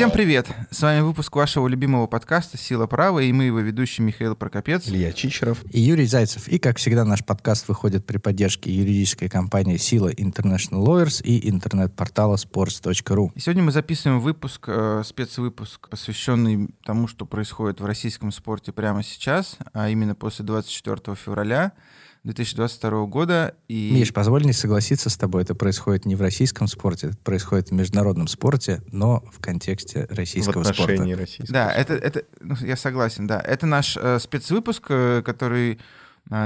Всем привет! С вами выпуск вашего любимого подкаста «Сила права» и мы его ведущие Михаил Прокопец. Илья Чичеров. И Юрий Зайцев. И, как всегда, наш подкаст выходит при поддержке юридической компании «Сила International Lawyers» и интернет-портала sports.ru. И сегодня мы записываем выпуск, э, спецвыпуск, посвященный тому, что происходит в российском спорте прямо сейчас, а именно после 24 февраля. 2022 года. И... Миш, позволь не согласиться с тобой, это происходит не в российском спорте, это происходит в международном спорте, но в контексте российского в отношении спорта. российского Да, это, это, ну, я согласен, да. Это наш э, спецвыпуск, э, который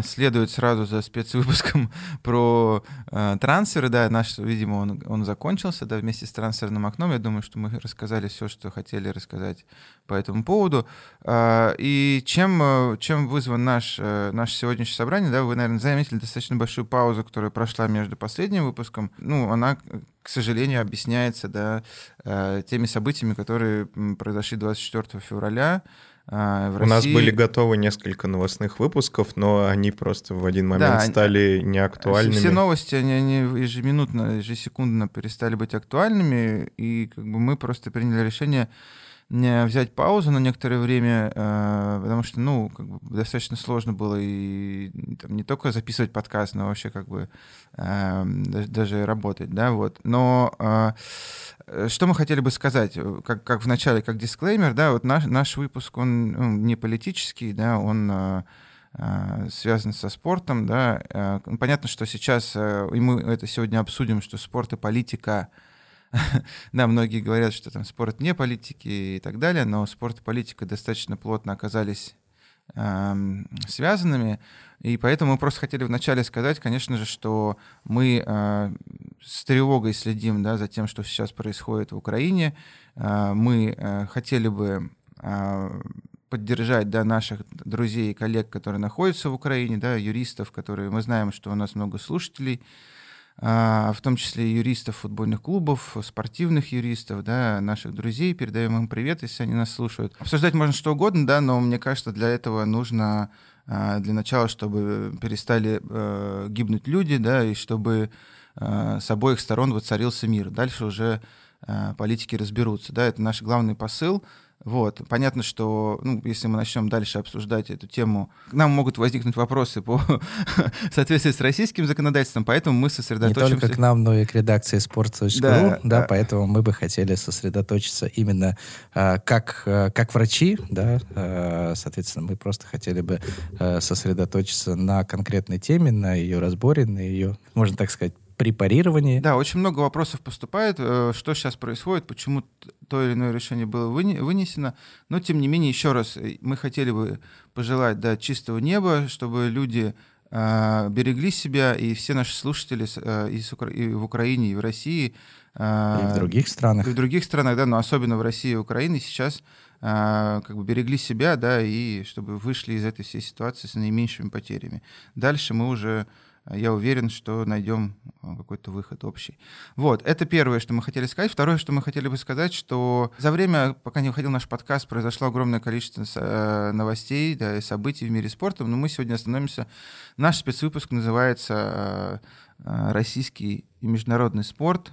следует сразу за спецвыпуском про э, трансферы, да, наш, видимо, он, он закончился, да, вместе с трансферным окном. Я думаю, что мы рассказали все, что хотели рассказать по этому поводу. А, и чем, э, чем вызван наш, э, наше сегодняшнее собрание, да, вы, наверное, заметили достаточно большую паузу, которая прошла между последним выпуском. Ну, она, к сожалению, объясняется, да, э, теми событиями, которые произошли 24 февраля. А, в У России... нас были готовы несколько новостных выпусков, но они просто в один момент да, стали неактуальными. Все новости, они, они ежеминутно, ежесекундно перестали быть актуальными, и как бы мы просто приняли решение взять паузу на некоторое время, э, потому что, ну, как бы достаточно сложно было и там, не только записывать подкаст, но вообще как бы эм, даже, работать, да, вот. Но э, что мы хотели бы сказать, как, как в начале, как дисклеймер, да, вот наш, наш выпуск, он ну, не политический, да, он э, связан со спортом, да. Понятно, что сейчас, и мы это сегодня обсудим, что спорт и политика — да, многие говорят, что там спорт не политики и так далее, но спорт и политика достаточно плотно оказались э, связанными, и поэтому мы просто хотели вначале сказать, конечно же, что мы э, с тревогой следим да, за тем, что сейчас происходит в Украине. Э, мы э, хотели бы э, поддержать да, наших друзей и коллег, которые находятся в Украине, да, юристов, которые мы знаем, что у нас много слушателей, в том числе юристов футбольных клубов, спортивных юристов, да, наших друзей. Передаем им привет, если они нас слушают. Обсуждать можно что угодно, да, но мне кажется, для этого нужно а, для начала, чтобы перестали э, гибнуть люди, да, и чтобы э, с обоих сторон воцарился мир. Дальше уже э, политики разберутся, да, это наш главный посыл — вот. Понятно, что ну, если мы начнем дальше обсуждать эту тему, к нам могут возникнуть вопросы по соответствии с российским законодательством, поэтому мы сосредоточимся... Не только к нам, но и к редакции sports.ru, да, да, да, поэтому мы бы хотели сосредоточиться именно э, как, э, как врачи, да, э, соответственно, мы просто хотели бы э, сосредоточиться на конкретной теме, на ее разборе, на ее, можно так сказать, препарировании. Да, очень много вопросов поступает, э, что сейчас происходит, почему то или иное решение было вынесено. Но, тем не менее, еще раз, э, мы хотели бы пожелать да, чистого неба, чтобы люди э, берегли себя, и все наши слушатели и, в Украине, и в России. И в других странах. И в других странах, да, но особенно в России и Украине сейчас как бы берегли себя, да, и чтобы вышли из этой всей ситуации с наименьшими потерями. Дальше мы уже я уверен, что найдем э, какой-то выход общий. Вот, это первое, что мы хотели сказать. Второе, что мы хотели бы сказать, что за время, пока не выходил наш подкаст, произошло огромное количество э, новостей да, и событий в мире спорта, но мы сегодня остановимся. Наш спецвыпуск называется э, «Российский и международный спорт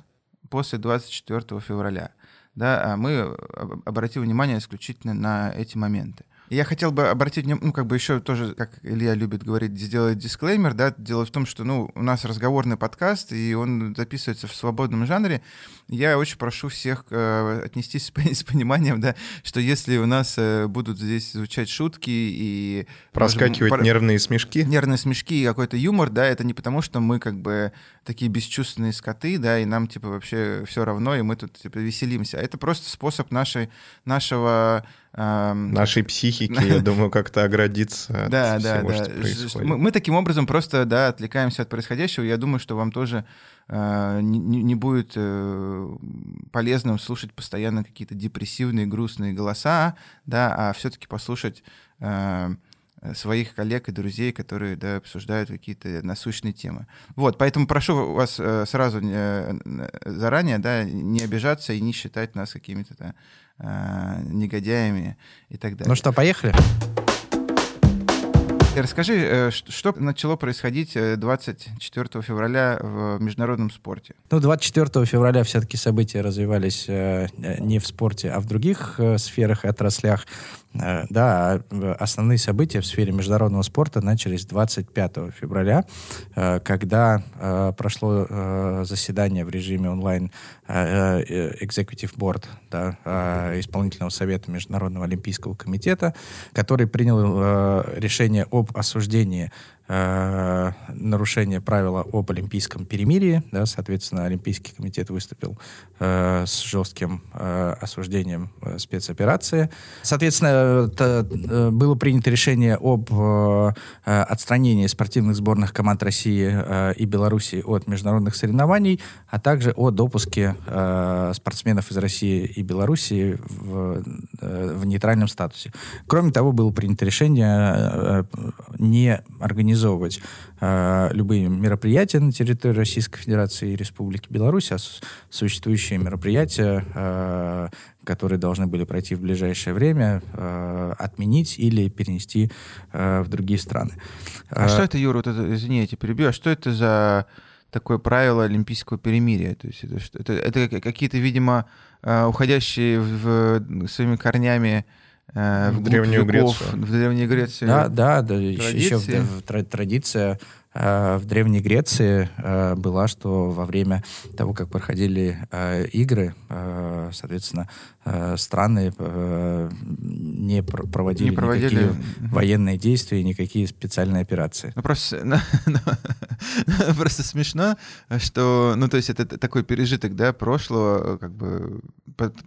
после 24 февраля». Да, а мы обратим внимание исключительно на эти моменты. Я хотел бы обратить, ну, как бы еще тоже, как Илья любит говорить, сделать дисклеймер, да, дело в том, что, ну, у нас разговорный подкаст, и он записывается в свободном жанре. Я очень прошу всех э, отнестись с, с пониманием, да, что если у нас э, будут здесь звучать шутки и... Проскакивать может, нервные смешки. Нервные смешки и какой-то юмор, да, это не потому, что мы как бы такие бесчувственные скоты, да, и нам, типа, вообще все равно, и мы тут, типа, веселимся. Это просто способ нашей, нашего Нашей психики, я думаю, как-то оградиться от да, всего, да, что происходит. Мы, мы таким образом просто да, отвлекаемся от происходящего. Я думаю, что вам тоже э, не, не будет э, полезным слушать постоянно какие-то депрессивные, грустные голоса, да, а все-таки послушать э, своих коллег и друзей, которые да, обсуждают какие-то насущные темы. Вот, поэтому прошу вас э, сразу э, заранее да, не обижаться и не считать нас какими-то да, э, негодяями и так далее. Ну что, поехали? Ты расскажи, э, что начало происходить 24 февраля в международном спорте? Ну, 24 февраля все-таки события развивались не в спорте, а в других сферах и отраслях. Э, да, основные события в сфере международного спорта начались 25 февраля, э, когда э, прошло заседание в режиме онлайн Executive Board да, исполнительного совета Международного олимпийского комитета, который принял решение об осуждении э, нарушение правила об олимпийском перемирии. Да, соответственно, Олимпийский комитет выступил э, с жестким э, осуждением э, спецоперации. Соответственно, это, э, было принято решение об э, отстранении спортивных сборных команд России э, и Беларуси от международных соревнований, а также о допуске э, спортсменов из России и Беларуси в, э, в нейтральном статусе. Кроме того, было принято решение э, не организовывать организовывать э, любые мероприятия на территории Российской Федерации и Республики Беларусь, а существующие мероприятия, э, которые должны были пройти в ближайшее время, э, отменить или перенести э, в другие страны. А э, что это, Юра, вот это, извини, я тебя перебью, а что это за такое правило олимпийского перемирия? То есть это, это, это какие-то, видимо, э, уходящие в, в своими корнями Э, в Древнюю веков, Грецию. В Древней Греции. Да, да, да еще, еще в, в, традиция э, в Древней Греции э, была, что во время того, как проходили игры, соответственно, страны не проводили, не проводили никакие военные действия, никакие специальные операции. Ну, просто, ну, ну, просто смешно, что, ну, то есть это такой пережиток, да, прошлого, как бы,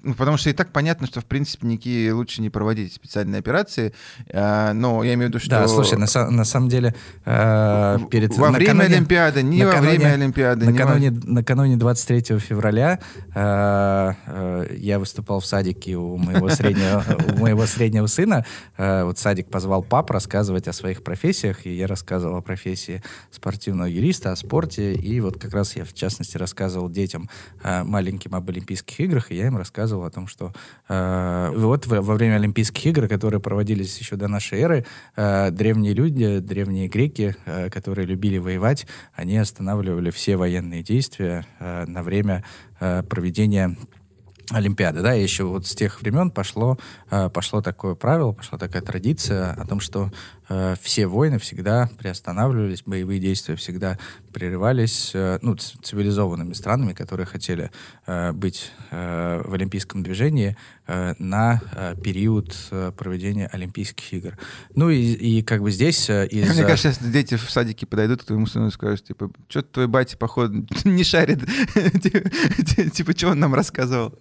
ну, потому что и так понятно, что, в принципе, никакие лучше не проводить специальные операции, но я имею в виду, что... Да, слушай, на, на самом деле, э, перед... Во время накануне, Олимпиады, не накануне, во время Олимпиады. Накануне, не накануне 23 февраля э, э, я выступал в садике у моего среднего, у моего среднего сына. Э, вот садик позвал пап рассказывать о своих профессиях, и я рассказывал о профессии спортивного юриста, о спорте, и вот как раз я, в частности, рассказывал детям э, маленьким об Олимпийских играх, и я им рассказывал о том, что э, вот во, во время Олимпийских игр, которые проводились еще до нашей эры, э, древние люди, древние греки, э, которые любили воевать, они останавливали все военные действия э, на время э, проведения Олимпиады, да, еще вот с тех времен пошло, э, пошло такое правило, пошла такая традиция о том, что э, все войны всегда приостанавливались, боевые действия всегда прерывались, э, ну, цивилизованными странами, которые хотели э, быть э, в олимпийском движении э, на э, период э, проведения Олимпийских игр. Ну и, и как бы здесь э, из... Мне кажется, если дети в садике подойдут к твоему сыну и скажут, типа, что твой батя, походу, не шарит, типа, типа, что он нам рассказывал?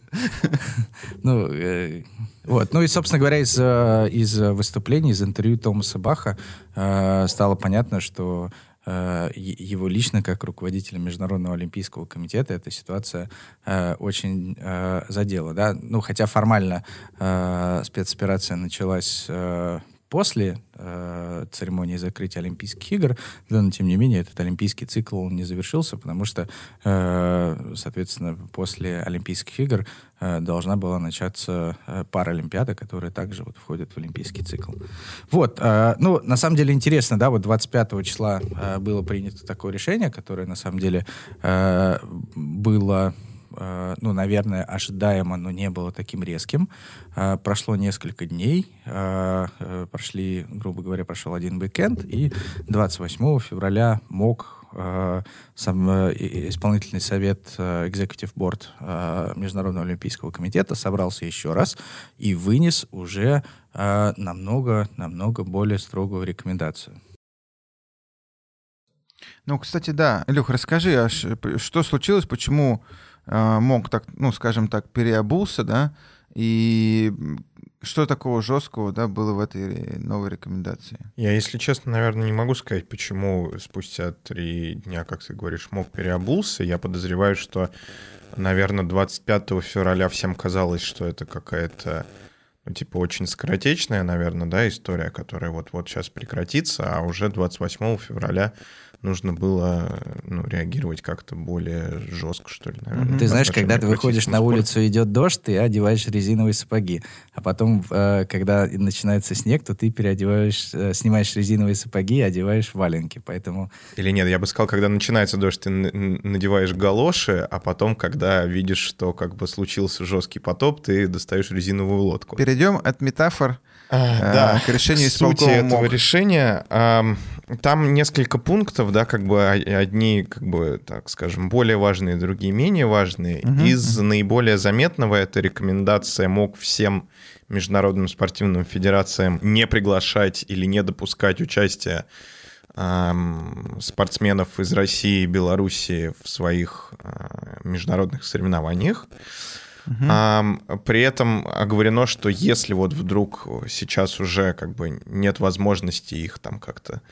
Ну, э, вот. Ну и, собственно говоря, из, э, из выступлений, из интервью Томаса Баха э, стало понятно, что э, его лично, как руководителя Международного олимпийского комитета, эта ситуация э, очень э, задела. Да? Ну, хотя формально э, спецоперация началась э, после э, церемонии закрытия Олимпийских игр, да, но тем не менее этот олимпийский цикл он не завершился, потому что, э, соответственно, после Олимпийских игр э, должна была начаться э, Паралимпиада, которая также вот входит в олимпийский цикл. Вот, э, ну, на самом деле интересно, да, вот 25 числа э, было принято такое решение, которое на самом деле э, было Э, ну, наверное, ожидаемо, но не было таким резким. Э, прошло несколько дней, э, прошли, грубо говоря, прошел один уикенд, и 28 февраля мог сам исполнительный совет Executive Board Международного олимпийского комитета собрался еще раз и вынес уже намного, намного более строгую рекомендацию. Ну, кстати, да. Илюх, расскажи, а что случилось, почему мог так, ну, скажем так, переобулся, да, и что такого жесткого, да, было в этой новой рекомендации? Я, если честно, наверное, не могу сказать, почему спустя три дня, как ты говоришь, мог переобулся. Я подозреваю, что, наверное, 25 февраля всем казалось, что это какая-то ну, типа, очень скоротечная, наверное, да, история, которая вот-вот сейчас прекратится, а уже 28 февраля нужно было ну, реагировать как-то более жестко, что ли, наверное. Ты знаешь, когда ты выходишь на улицу, идет дождь, ты одеваешь резиновые сапоги. А потом, э, когда начинается снег, то ты переодеваешь, э, снимаешь резиновые сапоги и одеваешь валенки. Поэтому... Или нет, я бы сказал, когда начинается дождь, ты надеваешь галоши, а потом, когда видишь, что как бы случился жесткий потоп, ты достаешь резиновую лодку. Перейдем от метафор а, да, к решению к сути этого решения. Там несколько пунктов, да, как бы одни, как бы, так скажем, более важные, другие менее важные. Угу, Из наиболее заметного это рекомендация МОК всем международным спортивным федерациям не приглашать или не допускать участия спортсменов из России и Белоруссии в своих а, международных соревнованиях. Угу. А, при этом оговорено, что если вот вдруг сейчас уже как бы нет возможности их там как-то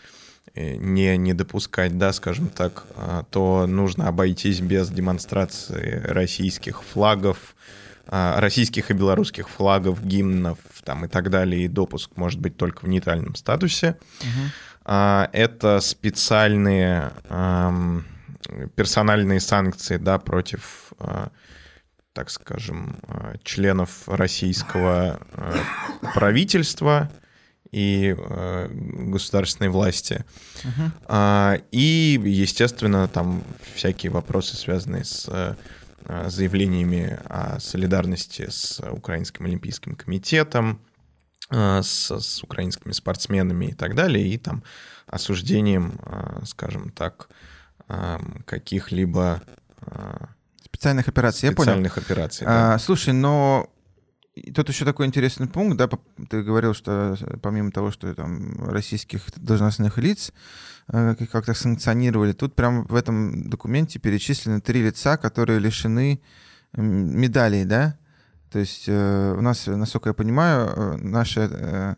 не, не допускать, да, скажем так, а, то нужно обойтись без демонстрации российских флагов, а, российских и белорусских флагов, гимнов там и так далее, и допуск может быть только в нейтральном статусе. Угу. Это специальные персональные санкции, да, против так скажем, э, членов российского э, правительства и э, государственной власти. Uh-huh. И, естественно, там всякие вопросы, связанные с заявлениями о солидарности с Украинским Олимпийским комитетом, с, с украинскими спортсменами и так далее, и там осуждением, скажем так, каких-либо Специальных операций, я понял. Специальных операций, да. А, слушай, но тут еще такой интересный пункт, да, ты говорил, что помимо того, что там российских должностных лиц э, как-то санкционировали, тут прямо в этом документе перечислены три лица, которые лишены медалей, да? То есть э, у нас, насколько я понимаю, э, наши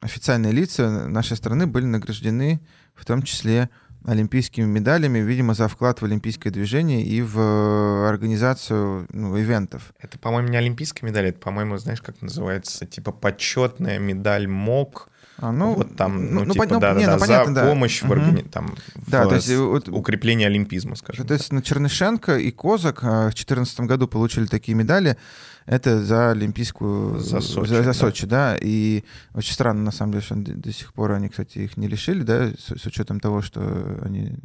официальные лица нашей страны были награждены в том числе олимпийскими медалями, видимо, за вклад в олимпийское движение и в э, организацию ну, ивентов. Это, по-моему, не олимпийская медаль, это, по-моему, знаешь, как называется, типа почетная медаль МОК. А, ну, вот там, ну, ну типа, ну, да, не, да, ну, понятно, за да. помощь в, органи... там, да, в то есть, вот, укреплении олимпизма, скажем То есть на Чернышенко и Козак э, в 2014 году получили такие медали. Это за Олимпийскую... За Сочи, за, за Сочи да. да. И очень странно, на самом деле, что до, до сих пор они, кстати, их не лишили, да, с, с учетом того, что они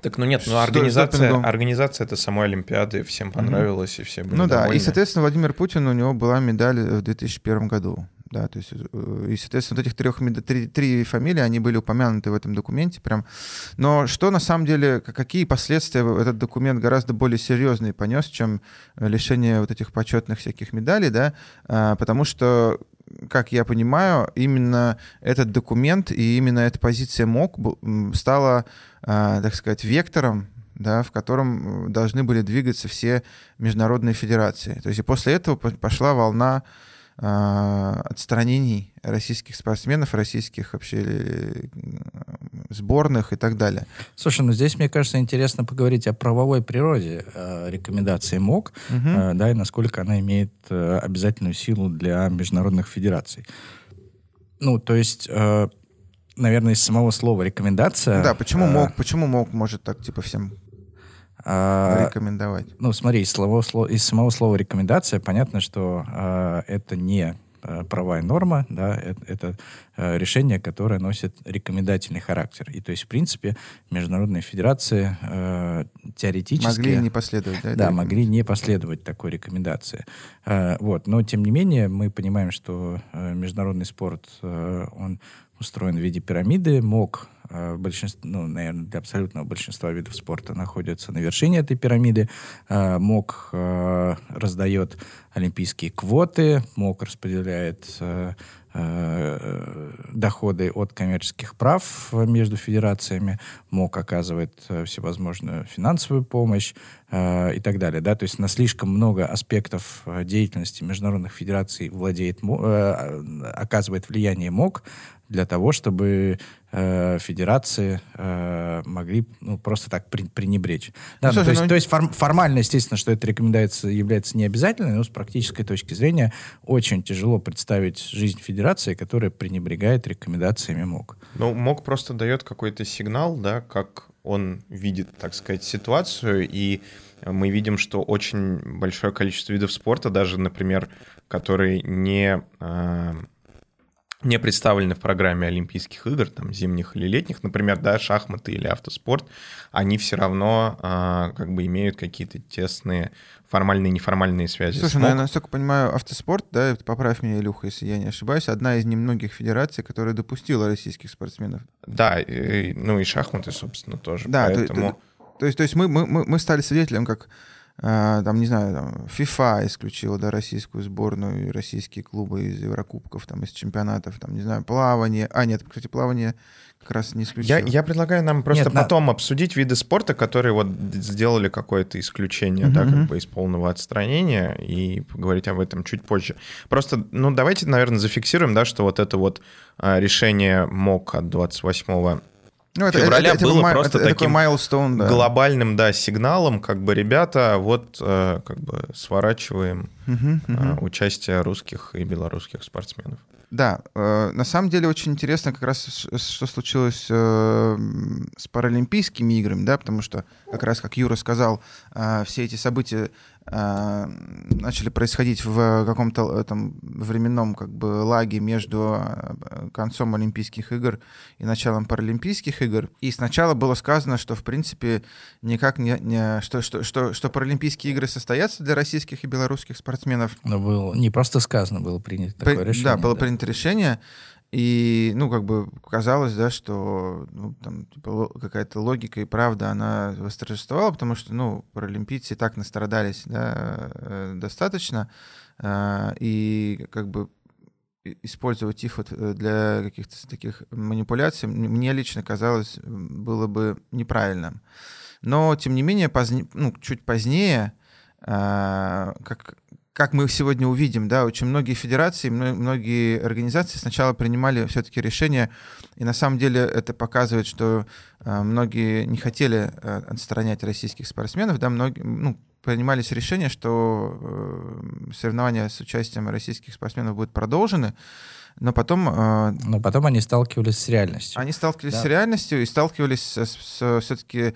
так, ну нет, ну организация, организация это самой Олимпиады, всем понравилось, mm-hmm. и все были Ну довольны. да, и, соответственно, Владимир Путин, у него была медаль в 2001 году. Да, то есть, э, и, соответственно, вот этих трех, три, три фамилии, они были упомянуты в этом документе прям. Но что на самом деле, какие последствия этот документ гораздо более серьезные понес, чем лишение вот этих почетных всяких медалей, да, а, потому что как я понимаю, именно этот документ и именно эта позиция МОК стала, а, так сказать, вектором да, в котором должны были двигаться все международные федерации. То есть и после этого пошла волна отстранений российских спортсменов, российских вообще э, сборных и так далее. Слушай, ну здесь, мне кажется, интересно поговорить о правовой природе э, рекомендации МОК, угу. э, да, и насколько она имеет э, обязательную силу для международных федераций. Ну, то есть, э, наверное, из самого слова рекомендация... Да, почему э, МОК, почему МОК может так, типа, всем а, рекомендовать? Ну, смотри, из, слова, из самого слова рекомендация понятно, что э, это не э, правая норма, да, это, это э, решение, которое носит рекомендательный характер. И то есть, в принципе, международные федерации э, теоретически... Могли не последовать, да? Да, могли не последовать такой рекомендации. Э, вот. Но, тем не менее, мы понимаем, что э, международный спорт, э, он устроен в виде пирамиды, мог большинство, ну, наверное, для абсолютного большинства видов спорта находятся на вершине этой пирамиды. Э, МОК э, раздает олимпийские квоты, МОК распределяет доходы от коммерческих прав между федерациями, МОК оказывает всевозможную финансовую помощь э, и так далее. Да? То есть на слишком много аспектов деятельности международных федераций владеет, э, оказывает влияние МОК, для того, чтобы э, федерации э, могли ну, просто так при, пренебречь. Да, ну, слушай, то есть, ну... то есть форм, формально, естественно, что это рекомендация является необязательной, но с практической точки зрения очень тяжело представить жизнь федерации, которая пренебрегает рекомендациями МОК. Ну, МОК просто дает какой-то сигнал, да, как он видит, так сказать, ситуацию, и мы видим, что очень большое количество видов спорта, даже, например, которые не, э, не представлены в программе Олимпийских игр, там, зимних или летних, например, да, шахматы или автоспорт, они все равно э, как бы имеют какие-то тесные формальные и неформальные связи. Слушай, ну, я насколько понимаю, автоспорт, да, поправь меня, Илюха, если я не ошибаюсь, одна из немногих федераций, которая допустила российских спортсменов. Да, и, ну и шахматы, собственно, тоже. Да, поэтому... то, то есть, то есть мы, мы, мы стали свидетелем, как а, там, не знаю, там, FIFA исключила, да, российскую сборную и российские клубы из Еврокубков, там, из чемпионатов, там, не знаю, плавание. А, нет, кстати, плавание как раз не исключено. Я, я предлагаю нам просто нет, потом на... обсудить виды спорта, которые вот сделали какое-то исключение, uh-huh. да, как бы из полного отстранения, и поговорить об этом чуть позже. Просто, ну, давайте, наверное, зафиксируем, да, что вот это вот а, решение МОК от 28 ну, это, февраля это, это, было это, просто это, таким milestone, да. глобальным да, сигналом, как бы, ребята, вот э, как бы сворачиваем uh-huh, uh-huh. Э, участие русских и белорусских спортсменов. Да, э, на самом деле очень интересно как раз, что случилось э, с Паралимпийскими играми, да, потому что как раз, как Юра сказал, э, все эти события э, начали происходить в каком-то там временном как бы лаге между э, концом Олимпийских игр и началом Паралимпийских игр. И сначала было сказано, что в принципе никак не, не что, что, что, что Паралимпийские игры состоятся для российских и белорусских спортсменов. Но было не просто сказано, было принято такое При, решение. Да, было да. принято решение. И, ну, как бы казалось, да, что ну, там типа, какая-то логика и правда, она восторжествовала, потому что, ну, паралимпийцы и так настрадались, да, э, достаточно, э, и как бы использовать их вот э, для каких-то таких манипуляций, мне лично казалось, было бы неправильным. Но, тем не менее, поздне, ну, чуть позднее, как, как мы сегодня увидим, да, очень многие федерации, многие организации сначала принимали все-таки решение, и на самом деле это показывает, что э, многие не хотели э, отстранять российских спортсменов, да, многие, ну, принимались решения, что э, соревнования с участием российских спортсменов будут продолжены, но потом... Но потом они сталкивались с реальностью. Они сталкивались да. с реальностью и сталкивались с, с, с все-таки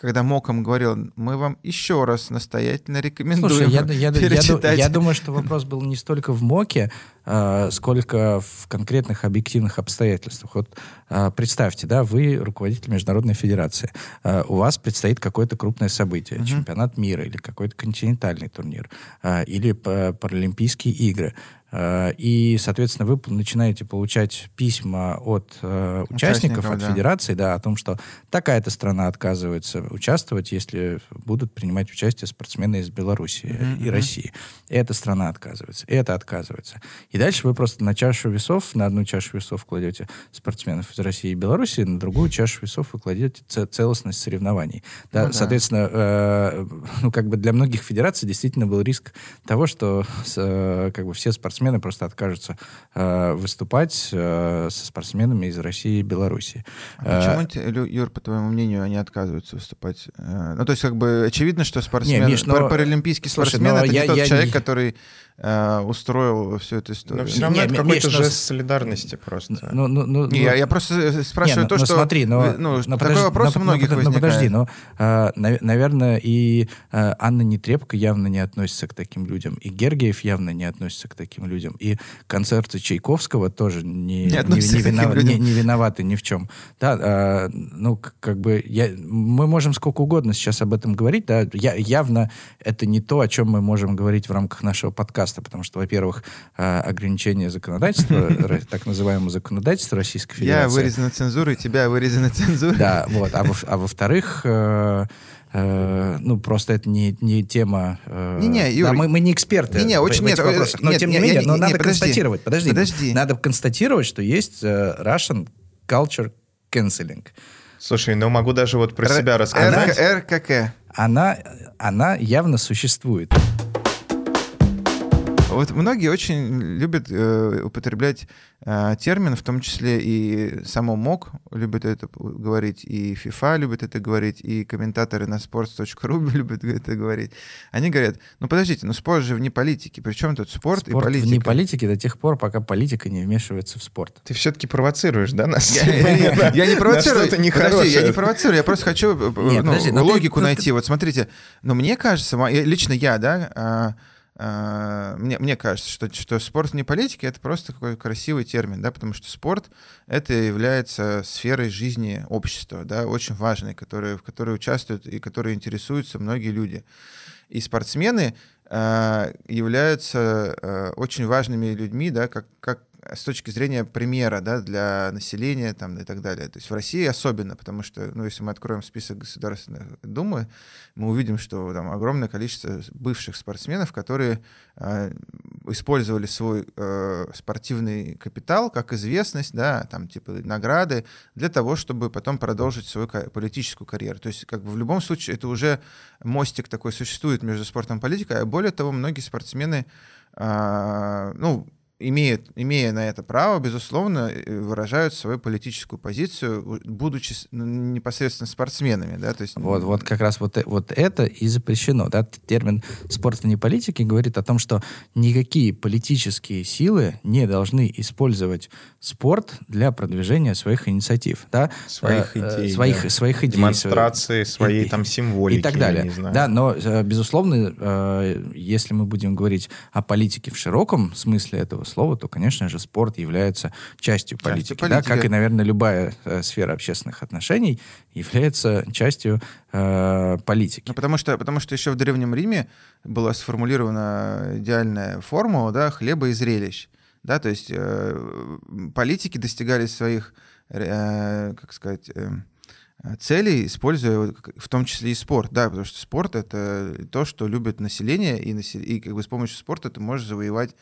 когда Моком говорил, мы вам еще раз настоятельно рекомендуем Слушай, я, я, я, я, я думаю, что вопрос был не столько в Моке, э, сколько в конкретных объективных обстоятельствах. Вот э, представьте, да, вы руководитель Международной Федерации, э, у вас предстоит какое-то крупное событие, uh-huh. чемпионат мира или какой-то континентальный турнир, э, или Паралимпийские игры. Э, и, соответственно, вы начинаете получать письма от э, участников, от да. федерации, да, о том, что такая-то страна отказывается участвовать, если будут принимать участие спортсмены из Беларуси mm-hmm. и России. Эта страна отказывается, это отказывается. И дальше вы просто на чашу весов, на одну чашу весов кладете спортсменов из России и Беларуси, на другую чашу весов вы кладете целостность соревнований. Да, ну, соответственно, э, ну, как бы для многих федераций действительно был риск того, что э, как бы все спортсмены спортсмены просто откажутся э, выступать э, со спортсменами из России и Беларуси. А почему, э, Юр, по твоему мнению, они отказываются выступать? Э, ну, то есть, как бы, очевидно, что спортсмен, не, Миш, но... паралимпийский спортсмен Слушай, — это я, не тот я, человек, я... который э, устроил всю эту историю. Но все равно Нет, это какой-то жест но... солидарности просто. Ну, ну, ну, не, я, я просто спрашиваю не, то, ну, что... смотри, но... Ну, но такой подожди, вопрос но, у многих но, возникает. подожди, но, э, наверное, и э, Анна Нетребко явно не относится к таким людям, и Гергиев явно не относится к таким людям, и концерты Чайковского тоже не, не, не, не, винов, не, не виноваты ни в чем. Да, э, ну, как бы, я, мы можем сколько угодно сейчас об этом говорить, да, я, явно это не то, о чем мы можем говорить в рамках нашего подкаста, подкаста, потому что, во-первых, э, ограничение законодательства, так называемого законодательства Российской Федерации. Я вырезана цензурой, тебя вырезана цензурой. Да, вот. А, а во-вторых, э, э, ну, просто это не, не тема... Не, не, Юрий, да, мы, мы не эксперты не, не, очень, в, нет, вопросах, но нет, тем не, не менее, не, но не, надо подожди, констатировать, подожди, подожди, надо констатировать, что есть Russian culture canceling. Слушай, ну могу даже вот про Р- себя рассказать. РКК. Она, она явно существует. Вот многие очень любят э, употреблять э, термин, в том числе и само МОК любит это говорить, и FIFA любит это говорить, и комментаторы на sports.ru любят это говорить. Они говорят, ну подождите, ну спорт же вне политики, причем тут спорт, спорт и политика? вне политики до тех пор, пока политика не вмешивается в спорт. Ты все-таки провоцируешь, да, нас? Я не провоцирую. Подожди, я не провоцирую, я просто хочу э, ну, логику найти. Вот смотрите, но мне кажется, лично я, да, а, мне, мне кажется, что, что спорт не политика, это просто какой красивый термин, да, потому что спорт — это является сферой жизни общества, да, очень важной, которые, в которой участвуют и которые интересуются многие люди. И спортсмены э, являются э, очень важными людьми, да, как, как с точки зрения примера да, для населения там, и так далее. То есть в России особенно, потому что, ну, если мы откроем список Государственных Думы, мы увидим, что там огромное количество бывших спортсменов, которые э, использовали свой э, спортивный капитал как известность, да, там типа награды, для того, чтобы потом продолжить свою политическую карьеру. То есть как бы в любом случае это уже мостик такой существует между спортом и политикой, а более того, многие спортсмены э, ну, имеют, имея на это право, безусловно, э, выражают свою политическую позицию, будучи непосредственно спортсменами. Да? То есть... вот, вот как раз вот, э, вот это и запрещено. Да? Термин «спорт вне политики» говорит о том, что никакие политические силы не должны использовать спорт для продвижения своих инициатив. Да? Своих э, идей. Своих, да. своих идей. Демонстрации своей и, там символики. И так далее. Да, но, безусловно, если мы будем говорить о политике в широком смысле этого слова, то, конечно же, спорт является частью политики. Частью политики. Да, как и, наверное, любая э, сфера общественных отношений является частью э, политики. Ну, потому, что, потому что еще в Древнем Риме была сформулирована идеальная формула да, хлеба и зрелищ. Да, то есть э, политики достигали своих, э, как сказать, э, целей, используя в том числе и спорт, да, потому что спорт это то, что любит население, и, насел... и как бы с помощью спорта ты можешь завоевать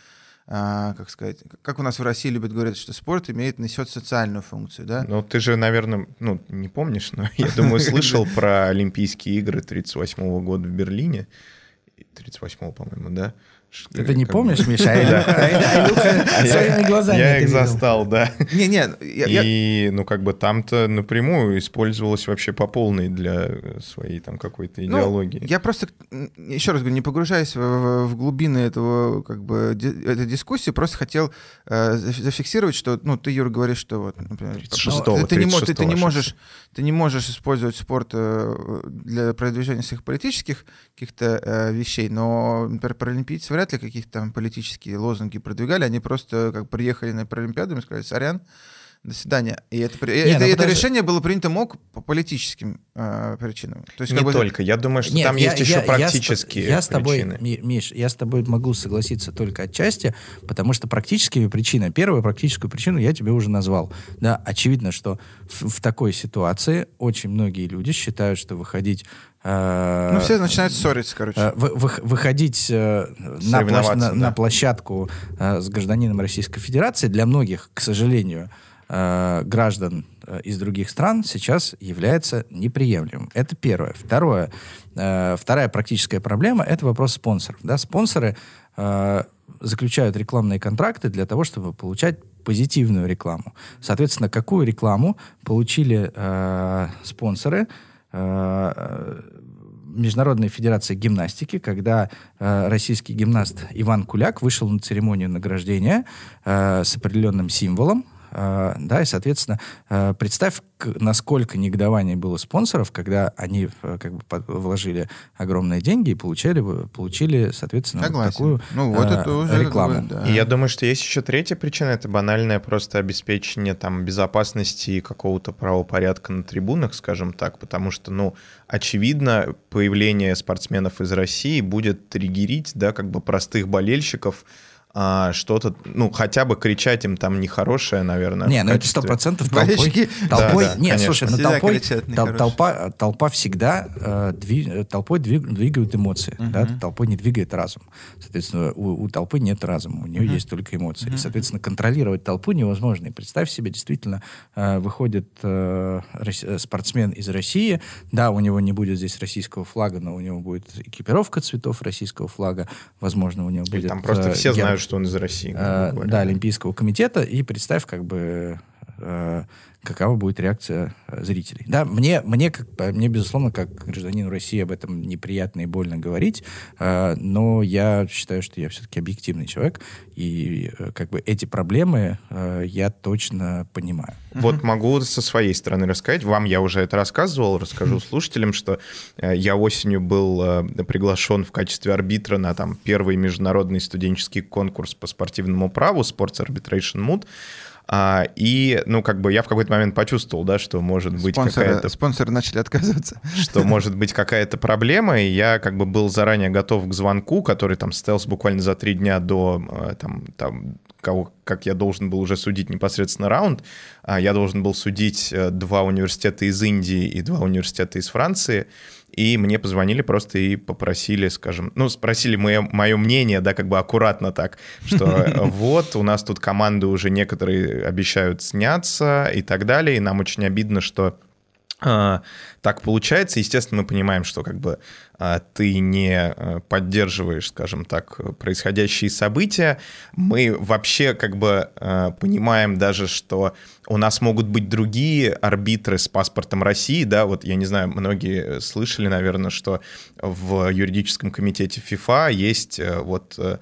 как сказать, как у нас в России любят говорить, что спорт имеет, несет социальную функцию, да? Ну, ты же, наверное, ну, не помнишь, но я думаю, слышал про Олимпийские игры 38 года в Берлине. 38 по-моему, да? Ты это не помнишь, Миша? А Илюха своими глазами Я их застал, да. Не-не. И, ну, как бы там-то напрямую использовалось вообще по полной для своей там какой-то ну, идеологии. Я просто, еще раз говорю, не погружаясь в глубины этого, как бы, этой дискуссии, просто хотел э, зафиксировать, что, ну, ты, Юр, говоришь, что вот, например... 36 ты, не можешь, ты не можешь использовать спорт э, для продвижения своих политических каких-то э, вещей, но, например, паралимпийцы вряд ли какие-то там политические лозунги продвигали, они просто как приехали на Паралимпиаду и сказали, сорян, до свидания. И это, Не, это, ну, это решение было принято МОК по политическим э, причинам. То есть, не как бы... только. Я думаю, что Нет, там я, есть я, еще я, практические я с, я причины. с тобой, Миш, я с тобой могу согласиться только отчасти, потому что практическими причинами, первую практическую причину я тебе уже назвал. Да, очевидно, что в, в такой ситуации очень многие люди считают, что выходить э, ну, все начинают ссориться, короче. Э, вы, вы, выходить э, на, площ, на, да. на площадку с гражданином Российской Федерации для многих, к сожалению, э, граждан э, из других стран сейчас является неприемлемым. Это первое. Второе. Э, вторая практическая проблема – это вопрос спонсоров. Да? Спонсоры э, заключают рекламные контракты для того, чтобы получать позитивную рекламу. Соответственно, какую рекламу получили э, спонсоры э, Международной Федерации гимнастики, когда э, российский гимнаст Иван Куляк вышел на церемонию награждения э, с определенным символом, да, и, соответственно, а, представь, насколько негодование было спонсоров, когда они э, как бы вложили огромные деньги и получали, получили соответственно, вот такую ну, вот это уже рекламу. Бы, да. И я думаю, что есть еще третья причина, это банальное просто обеспечение там безопасности и какого-то правопорядка на трибунах, скажем так, потому что, ну, очевидно, появление спортсменов из России будет триггерить, да, как бы простых болельщиков, а, что-то, ну, хотя бы кричать им там нехорошее, наверное. Не, ну это сто процентов толпой. толпой да, да, нет, слушай, ну толпой, тол, толпа, толпа всегда э, дви, толпой двиг, двигают эмоции, uh-huh. да, толпой не двигает разум. Соответственно, у, у толпы нет разума, у нее uh-huh. есть только эмоции. Uh-huh. И, соответственно, контролировать толпу невозможно. И представь себе, действительно, э, выходит э, э, спортсмен из России, да, у него не будет здесь российского флага, но у него будет экипировка цветов российского флага, возможно, у него будет... И там просто э, все знают, что он из России. Э, да, Олимпийского комитета, и представь, как бы э, какова будет реакция э, зрителей. Да, мне, мне, как, мне, безусловно, как гражданину России об этом неприятно и больно говорить, э, но я считаю, что я все-таки объективный человек, и э, как бы эти проблемы э, я точно понимаю. Вот могу со своей стороны рассказать. Вам я уже это рассказывал, расскажу слушателям, что э, я осенью был э, приглашен в качестве арбитра на там первый международный студенческий конкурс по спортивному праву Sports Arbitration Mood. А, и, ну, как бы я в какой-то момент почувствовал, да, что может быть спонсоры, какая-то... Спонсоры начали отказываться. Что может быть какая-то проблема, и я как бы был заранее готов к звонку, который там состоялся буквально за три дня до э, там, там кого, как я должен был уже судить непосредственно раунд. А я должен был судить э, два университета из Индии и два университета из Франции. И мне позвонили просто и попросили, скажем, ну, спросили мое, мое мнение, да, как бы аккуратно так, что вот, у нас тут команды уже некоторые обещают сняться и так далее, и нам очень обидно, что так получается. Естественно, мы понимаем, что как бы а, ты не а, поддерживаешь, скажем так, происходящие события. Мы вообще как бы понимаем даже, что у нас могут быть другие арбитры с паспортом России, да, вот я не знаю, многие слышали, наверное, что в юридическом комитете ФИФА есть э, вот э,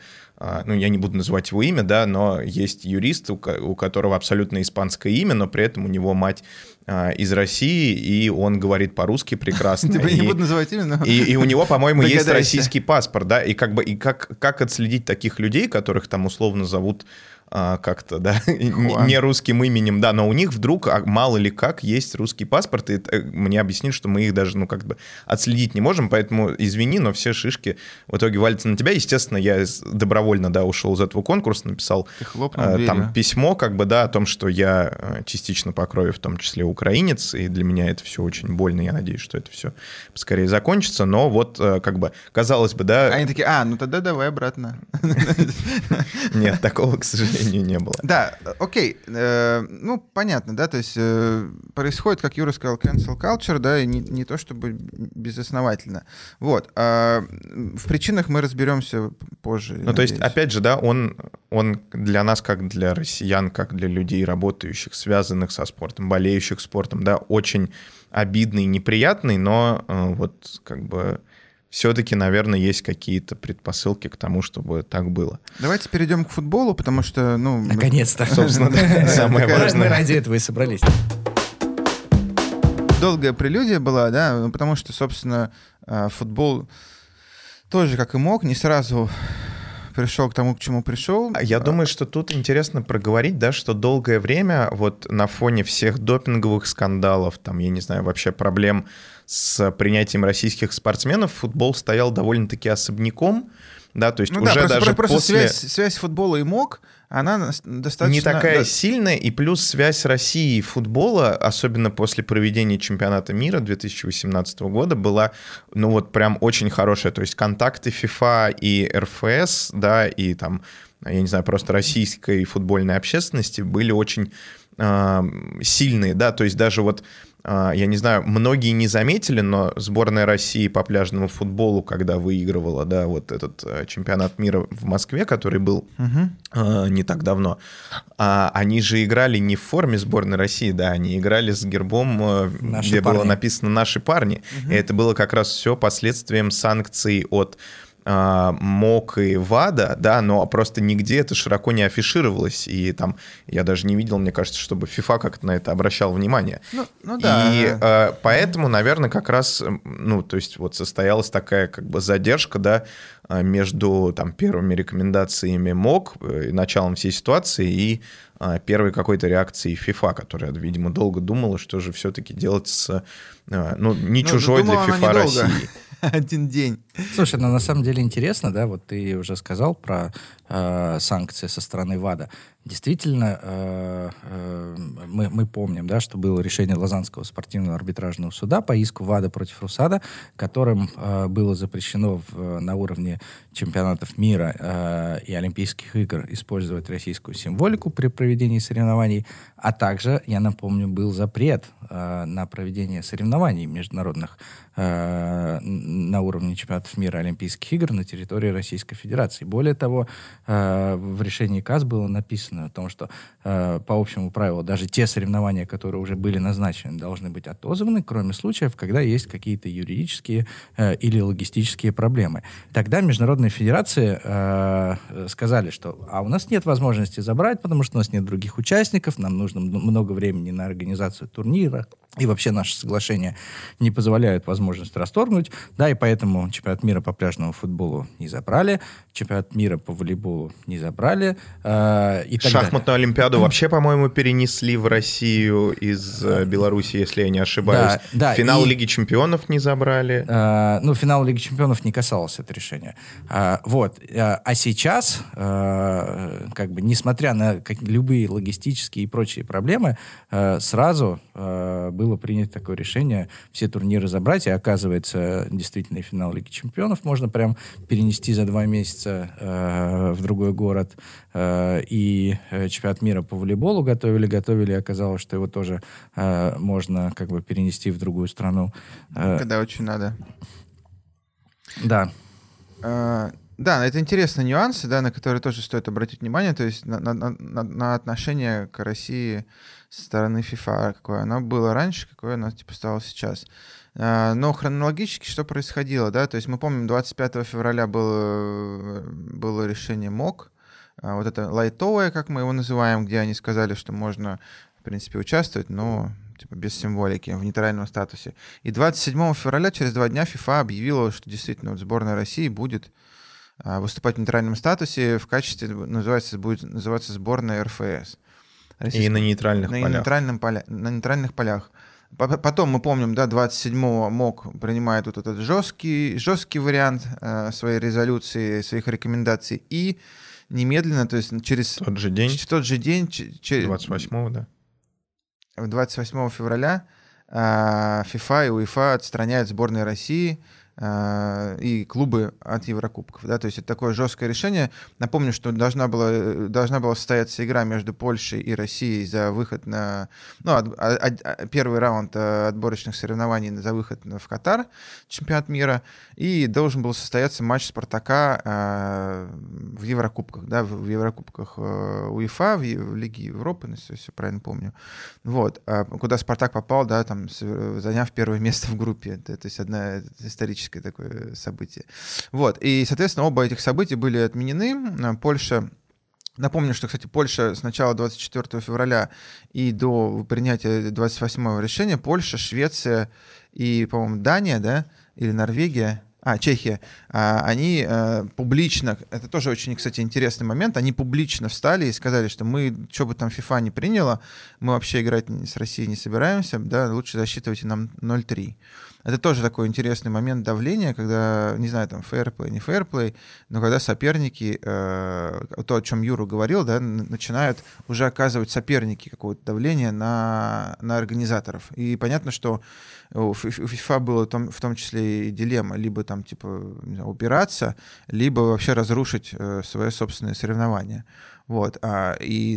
ну, я не буду называть его имя, да, но есть юрист, у которого абсолютно испанское имя, но при этом у него мать а, из России, и он говорит по-русски прекрасно. Типа не буду называть имя, но... И, у него, по-моему, есть российский паспорт, да, и как бы, и как, как отследить таких людей, которых там условно зовут а, как-то, да, не русским именем, да, но у них вдруг, а, мало ли как, есть русский паспорт, и э, мне объяснили, что мы их даже, ну, как бы отследить не можем, поэтому извини, но все шишки в итоге валятся на тебя. Естественно, я добровольно, да, ушел из этого конкурса, написал э, там письмо, как бы, да, о том, что я э, частично по крови, в том числе украинец, и для меня это все очень больно, я надеюсь, что это все скорее закончится, но вот, как бы, казалось бы, да... Они такие, а, ну тогда давай обратно. Нет, такого, к сожалению, сожалению, не было. Да, окей. Э, ну, понятно, да, то есть э, происходит, как Юра сказал, cancel culture, да, и не, то чтобы безосновательно. Вот. А в причинах мы разберемся позже. Ну, то есть, опять же, да, он, он для нас, как для россиян, как для людей, работающих, связанных со спортом, болеющих спортом, да, очень обидный, неприятный, но э, вот как бы все-таки, наверное, есть какие-то предпосылки к тому, чтобы так было. Давайте перейдем к футболу, потому что, ну... Наконец-то. Собственно, самое важное. ради этого и собрались. Долгая прелюдия была, да, ну, потому что, собственно, а, футбол тоже, как и мог, не сразу пришел к тому, к чему пришел. Я думаю, что тут интересно проговорить, да, что долгое время вот на фоне всех допинговых скандалов, там, я не знаю, вообще проблем с принятием российских спортсменов футбол стоял довольно-таки особняком, да, то есть ну, уже да, просто, даже просто после... связь, связь футбола и МОК, она достаточно... Не такая да. сильная, и плюс связь России и футбола, особенно после проведения чемпионата мира 2018 года, была, ну вот прям очень хорошая, то есть контакты FIFA и РФС, да, и там, я не знаю, просто российской футбольной общественности были очень э, сильные, да, то есть даже вот я не знаю, многие не заметили, но сборная России по пляжному футболу, когда выигрывала, да, вот этот э, чемпионат мира в Москве, который был угу. не так давно, а, они же играли не в форме сборной России, да, они играли с гербом, э, наши где парни. было написано «Наши парни». Угу. И это было как раз все последствием санкций от а, МОК и ВАДА, да, но просто нигде это широко не афишировалось, и там я даже не видел, мне кажется, чтобы FIFA как-то на это обращал внимание. Ну, ну да. И э, поэтому, наверное, как раз, ну, то есть вот состоялась такая как бы задержка, да, а, между там первыми рекомендациями МОК, э, началом всей ситуации и первой какой-то реакцией FIFA, которая, видимо, долго думала, что же все-таки делать с, ну, не ну, чужой для FIFA России. Один день. Слушай, ну на самом деле интересно, да, вот ты уже сказал про э, санкции со стороны ВАДА. Действительно, э, э, мы, мы помним, да, что было решение Лозаннского спортивного арбитражного суда по иску ВАДА против РУСАДА, которым э, было запрещено в, на уровне чемпионатов мира э, и Олимпийских игр использовать российскую символику при проведении соревнований, а также, я напомню, был запрет э, на проведение соревнований международных э, на уровне чемпионатов мира Олимпийских игр на территории Российской Федерации. Более того, э, в решении КАС было написано, о том, что э, по общему правилу даже те соревнования, которые уже были назначены, должны быть отозваны, кроме случаев, когда есть какие-то юридические э, или логистические проблемы. Тогда международные федерации сказали, что а у нас нет возможности забрать, потому что у нас нет других участников, нам нужно много времени на организацию турнира, и вообще наши соглашения не позволяют возможность расторгнуть, да, и поэтому чемпионат мира по пляжному футболу не забрали, чемпионат мира по волейболу не забрали, э, и Шахматную далее. олимпиаду вообще, по-моему, перенесли в Россию из э, Беларуси, если я не ошибаюсь. Да, да, финал и, Лиги чемпионов не забрали. Э, ну, финал Лиги чемпионов не касался это решения. Э, вот. Э, а сейчас, э, как бы, несмотря на как, любые логистические и прочие проблемы, э, сразу э, было принято такое решение все турниры забрать, и оказывается, действительно, и финал Лиги чемпионов можно прям перенести за два месяца э, в другой город. Э, и э, чемпионат мира по волейболу готовили, готовили, и оказалось, что его тоже э, можно как бы перенести в другую страну. Э, Когда очень надо. Да. Э, да, это интересные нюансы, да, на которые тоже стоит обратить внимание, то есть на, на, на, на отношение к России со стороны FIFA, какое оно было раньше, какое оно типа стало сейчас. А, но хронологически что происходило, да, то есть мы помним, 25 февраля было, было решение МОК, а, вот это лайтовое, как мы его называем, где они сказали, что можно, в принципе, участвовать, но типа без символики, в нейтральном статусе. И 27 февраля, через два дня, FIFA объявила, что действительно вот сборная России будет а, выступать в нейтральном статусе в качестве, называется, будет называться сборная РФС. Российского, и на нейтральных на полях. Нейтральном поля, на нейтральных полях. Потом мы помним, да, 27-го МОК принимает вот этот жесткий, жесткий вариант э, своей резолюции, своих рекомендаций, и немедленно, то есть через... Тот же день? Тот же день... 28-го, да. 28 февраля э, FIFA и УЕФА отстраняют сборные России и клубы от Еврокубков. Да? То есть это такое жесткое решение. Напомню, что должна была, должна была состояться игра между Польшей и Россией за выход на... Ну, от, от, от, первый раунд э, отборочных соревнований за выход в Катар, чемпионат мира, и должен был состояться матч Спартака э, в Еврокубках, да, в, Еврокубках э, УЕФА, в, в Лиге Европы, если все правильно помню. Вот. Э, куда Спартак попал, да, там, заняв первое место в группе. То есть одна историческая историческое такое событие. Вот. И, соответственно, оба этих события были отменены. Польша Напомню, что, кстати, Польша с начала 24 февраля и до принятия 28 решения Польша, Швеция и, по-моему, Дания, да, или Норвегия, а, Чехия, а, они а, публично, это тоже очень, кстати, интересный момент, они публично встали и сказали, что мы, что бы там FIFA не приняла, мы вообще играть с Россией не собираемся, да, лучше засчитывайте нам 0-3. Это тоже такой интересный момент давления, когда, не знаю, там, фэрплей, не фэрплей, но когда соперники, э, то, о чем Юра говорил, да, начинают уже оказывать соперники какое-то давление на, на организаторов. И понятно, что у FIFA было там, в том числе и дилемма, либо там, типа, знаю, упираться, либо вообще разрушить э, свое собственное соревнование. Вот. А, и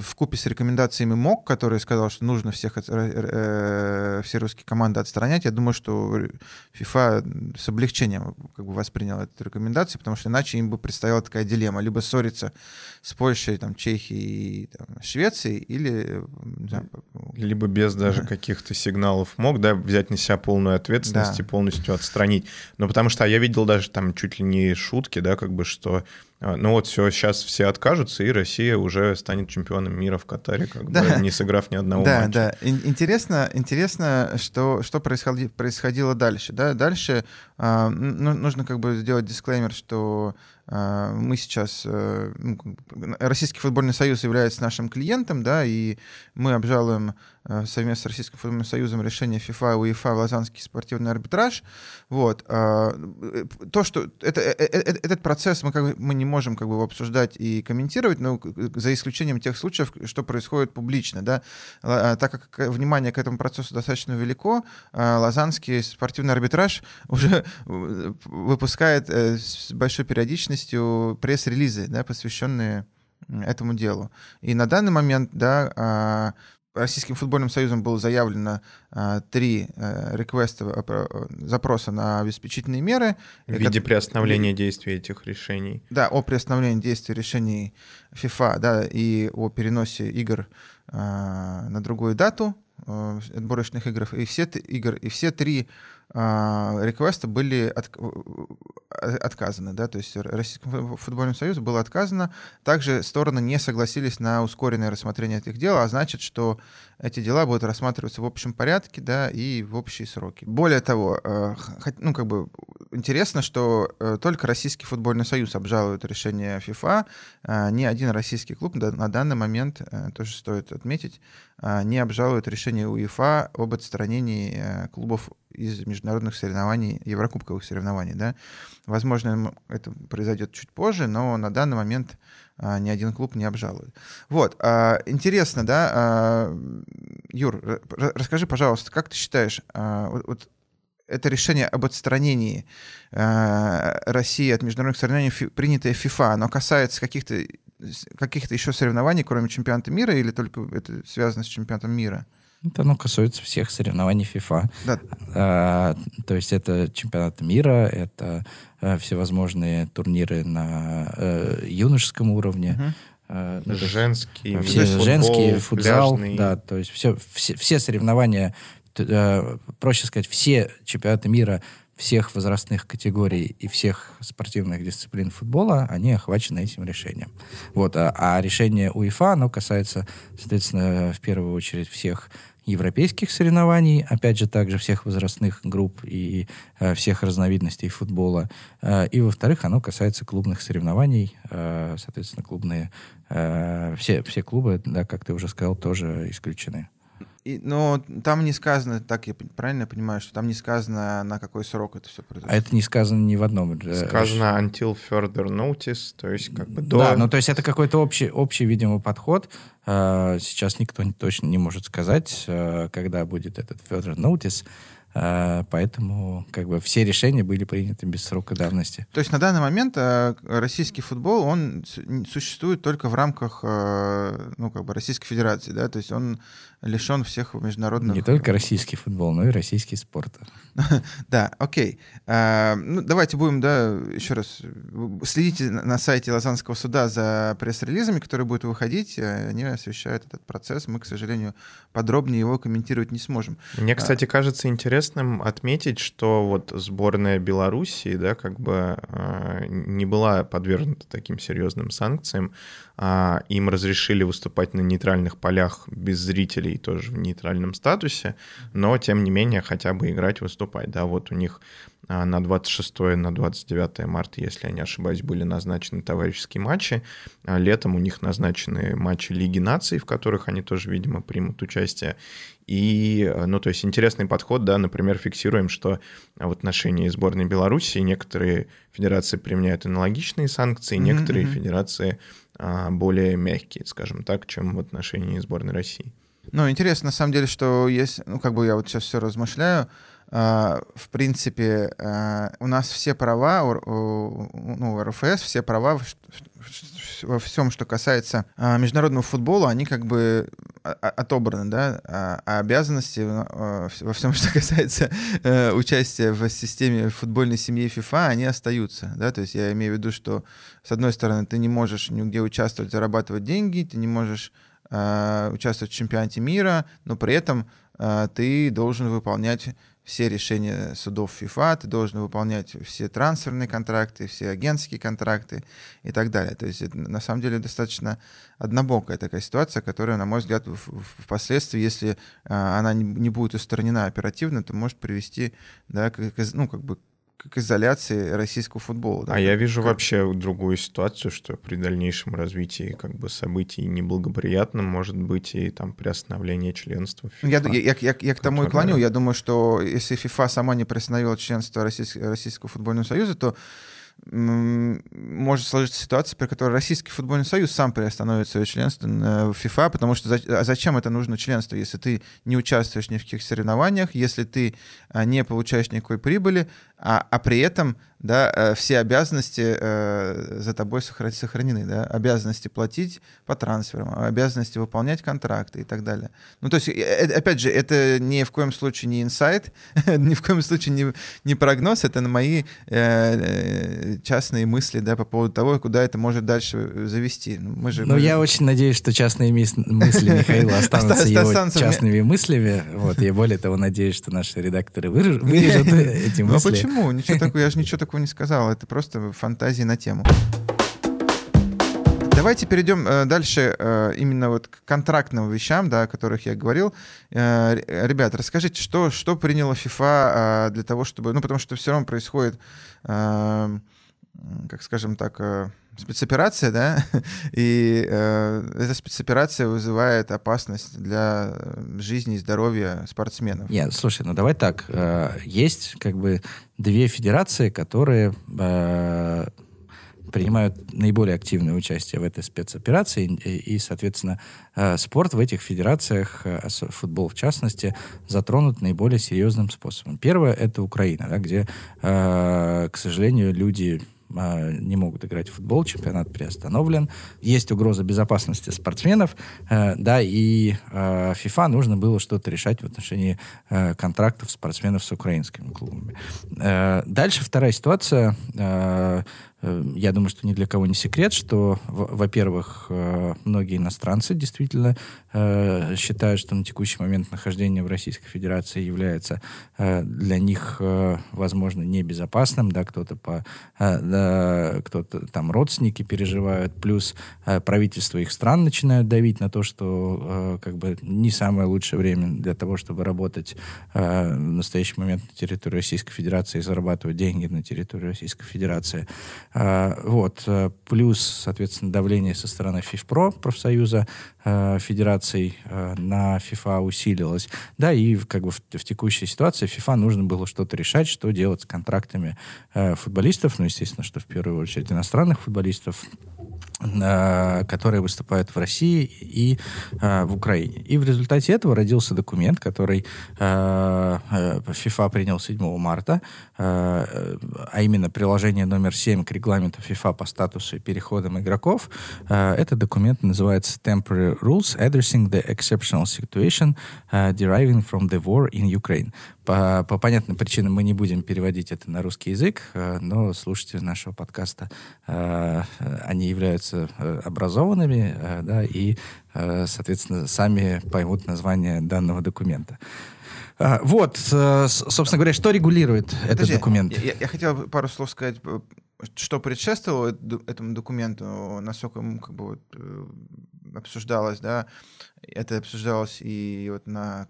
в купе с рекомендациями МОК, который сказал, что нужно всех, э, все русские команды отстранять, я думаю, что FIFA с облегчением как бы восприняла эту рекомендацию, потому что иначе им бы предстояла такая дилемма. Либо ссориться с Польшей, там, Чехией, там, Швецией, или... Знаю, либо без даже да. каких-то сигналов МОК, да, взять на себя полную ответственность да. и полностью отстранить. Но потому что я видел даже там чуть ли не шутки, да, как бы, что а, ну вот все, сейчас все откажутся, и Россия уже станет чемпионом мира в Катаре, как да. бы не сыграв ни одного да, матча. Да, да. Интересно, интересно, что, что происходило, происходило дальше. Да? Дальше э, ну, нужно как бы сделать дисклеймер, что мы сейчас, ну, Российский футбольный союз является нашим клиентом, да, и мы обжалуем Э, совместно с Российским футбольным союзом решение ФИФА и УЕФА в Лозаннский спортивный арбитраж. Вот. А, э, то, что это, э, этот процесс мы, как бы, мы не можем как бы, обсуждать и комментировать, но за исключением тех случаев, что происходит публично. Да? А, так как внимание к этому процессу достаточно велико, а, Лозаннский спортивный арбитраж уже выпускает с большой периодичностью пресс-релизы, да, посвященные этому делу. И на данный момент, да, Российским футбольным союзом было заявлено а, три а, реквеста, а, запроса на обеспечительные меры. В виде это, приостановления и, действия этих решений. Да, о приостановлении действия решений ФИФА, да, и о переносе игр а, на другую дату отборочных игр. И все, игр, и все три реквесты были от, отказаны, да, то есть Российскому футбольному союзу было отказано. Также стороны не согласились на ускоренное рассмотрение этих дел, а значит, что эти дела будут рассматриваться в общем порядке, да, и в общие сроки. Более того, э, ну, как бы интересно, что э, только Российский футбольный союз обжалует решение ФИФА, э, ни один российский клуб на данный момент, тоже стоит отметить, не обжалует решение УЕФА об отстранении клубов из международных соревнований, еврокубковых соревнований, да. Возможно, это произойдет чуть позже, но на данный момент а, ни один клуб не обжалует. Вот, а, интересно, да, а, Юр, расскажи, пожалуйста, как ты считаешь, вот, это решение об отстранении России от международных соревнований, принятое ФИФА, оно касается каких-то каких-то еще соревнований, кроме чемпионата мира, или только это связано с чемпионатом мира? Это ну, касается всех соревнований FIFA. Да. А, то есть это чемпионат мира, это а, всевозможные турниры на а, юношеском уровне. Угу. А, ну, женские, все, футбол, женские, футзал, пляжный. да, то есть все, все, все соревнования, а, проще сказать, все чемпионаты мира всех возрастных категорий и всех спортивных дисциплин футбола, они охвачены этим решением. Вот, а, а решение УЕФА, оно касается, соответственно, в первую очередь всех европейских соревнований, опять же, также всех возрастных групп и э, всех разновидностей футбола. Э, и, во-вторых, оно касается клубных соревнований, э, соответственно, клубные, э, все, все клубы, да, как ты уже сказал, тоже исключены. И, но там не сказано, так я правильно понимаю, что там не сказано, на какой срок это все произойдет. А это не сказано ни в одном. Сказано until further notice, то есть как бы до... Да, ну то есть это какой-то общий, общий, видимо, подход. А, сейчас никто точно не может сказать, а, когда будет этот further notice. А, поэтому как бы все решения были приняты без срока давности. То есть на данный момент российский футбол, он существует только в рамках ну, как бы Российской Федерации, да, то есть он лишен всех международных... Не только российский футбол, но и российский спорт. Да, окей. А, ну, давайте будем, да, еще раз, следите на сайте Лозаннского суда за пресс-релизами, которые будут выходить. Они освещают этот процесс. Мы, к сожалению, подробнее его комментировать не сможем. Мне, а кстати, кажется интересным отметить, что вот сборная Белоруссии, да, как бы а, не была подвергнута таким серьезным санкциям. Им разрешили выступать на нейтральных полях без зрителей тоже в нейтральном статусе, но тем не менее хотя бы играть, выступать. Да, вот у них а, на 26 на 29 марта, если я не ошибаюсь, были назначены товарищеские матчи. А летом у них назначены матчи Лиги наций, в которых они тоже, видимо, примут участие. И, ну, то есть интересный подход, да, например, фиксируем, что в отношении сборной Беларуси некоторые федерации применяют аналогичные санкции, некоторые mm-hmm. федерации а, более мягкие, скажем так, чем в отношении сборной России. Ну, интересно, на самом деле, что есть, ну, как бы я вот сейчас все размышляю, в принципе, uh, у нас все права, ну, РФС, все права во всем, что касается uh, международного футбола, они как бы отобраны, да, а, а обязанности во всем, что касается участия в системе футбольной семьи FIFA, они остаются, да, то есть я имею в виду, что, с одной стороны, ты не можешь нигде участвовать, зарабатывать деньги, ты не можешь э, участвовать в чемпионате мира, но при этом э, ты должен выполнять все решения судов ФИФА, ты должен выполнять все трансферные контракты, все агентские контракты и так далее. То есть на самом деле достаточно однобокая такая ситуация, которая, на мой взгляд, впоследствии, если э, она не будет устранена оперативно, то может привести да, к, ну, как бы, к изоляции российского футбола. Да? А я вижу как... вообще другую ситуацию, что при дальнейшем развитии как бы событий неблагоприятным может быть и там приостановление членства FIFA. Я, я, я, я к тому и клоню. Я думаю, что если FIFA сама не приостановила членство Российского, Российского футбольного союза, то может сложиться ситуация, при которой Российский футбольный союз сам приостановит свое членство в FIFA, потому что а зачем это нужно членство, если ты не участвуешь ни в каких соревнованиях, если ты а, не получаешь никакой прибыли, а, а при этом да, э, все обязанности э, за тобой сохранены, да, обязанности платить по трансферам, обязанности выполнять контракты и так далее. Ну, то есть, э, опять же, это ни в коем случае не инсайт, ни в коем случае не, не прогноз, это на мои э, частные мысли, да, по поводу того, куда это может дальше завести. Ну, мы же, ну, мы я же... очень надеюсь, что частные мысли Михаила останутся его частными мыслями, вот, я более того надеюсь, что наши редакторы вырежут эти ну, мысли. Почему? Ничего такого, я же ничего такого не сказал. Это просто фантазии на тему. Давайте перейдем э, дальше э, именно вот к контрактным вещам, да, о которых я говорил. Э, ребят, расскажите, что, что приняла FIFA для того, чтобы... Ну, потому что все равно происходит, как скажем так, спецоперация, да, и э, эта спецоперация вызывает опасность для жизни и здоровья спортсменов. Нет, слушай, ну давай так. Э, есть как бы две федерации, которые э, принимают наиболее активное участие в этой спецоперации, и, и соответственно, э, спорт в этих федерациях, э, футбол в частности, затронут наиболее серьезным способом. Первое — это Украина, да, где, э, к сожалению, люди не могут играть в футбол, чемпионат приостановлен. Есть угроза безопасности спортсменов, э, да, и э, FIFA нужно было что-то решать в отношении э, контрактов спортсменов с украинскими клубами. Дальше вторая ситуация Э, я думаю, что ни для кого не секрет, что, во-первых, э, многие иностранцы действительно э, считают, что на текущий момент нахождение в Российской Федерации является для них, возможно, небезопасным, да, кто-то по, да, кто-то там родственники переживают, плюс правительство их стран начинают давить на то, что как бы не самое лучшее время для того, чтобы работать в настоящий момент на территории Российской Федерации и зарабатывать деньги на территории Российской Федерации. А, вот. Э, плюс, соответственно, давление со стороны ФИФПРО, профсоюза э, федераций, э, на ФИФА усилилось. Да, и как бы в, в текущей ситуации ФИФА нужно было что-то решать, что делать с контрактами футболистов, ну, естественно, что в первую очередь иностранных футболистов, которые выступают в России и в Украине. И в результате этого родился документ, который ФИФА принял 7 марта, а именно приложение номер 7 к FIFA по статусу и переходам игроков. Этот документ называется Temporary Rules Addressing the Exceptional Situation Deriving from the War in Ukraine. По, по понятным причинам мы не будем переводить это на русский язык, но слушатели нашего подкаста, они являются образованными, да, и, соответственно, сами поймут название данного документа. Вот, э, собственно говоря, что регулирует Подожди, этот документ? Я, я хотел пару слов сказать, что предшествовало этому документу, насколько как бы вот, э, обсуждалось, да, это обсуждалось и вот на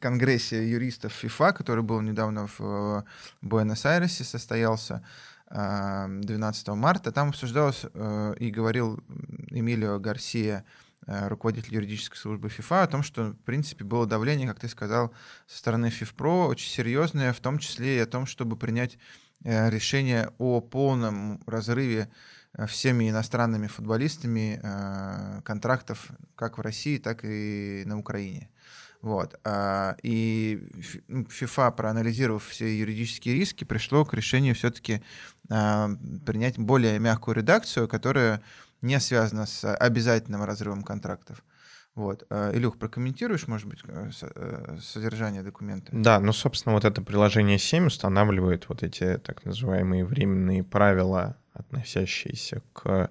конгрессе юристов ФИФА, который был недавно в э, Буэнос-Айресе, состоялся 12 марта. Там обсуждалось и говорил Эмилио Гарсия, Э, руководитель юридической службы ФИФА, о том, что, в принципе, было давление, как ты сказал, со стороны ФИФПРО, очень серьезное, в том числе и о том, чтобы принять э, решение о полном разрыве э, всеми иностранными футболистами контрактов как в России, так и на Украине. Вот. А, и ну, ФИФА, проанализировав все юридические риски, пришло к решению все-таки а, принять более мягкую редакцию, которая не связано с обязательным разрывом контрактов. Вот. Э, Илюх, прокомментируешь, может быть, э, э, содержание документа? Да, ну, собственно, вот это приложение 7 устанавливает вот эти так называемые временные правила, относящиеся к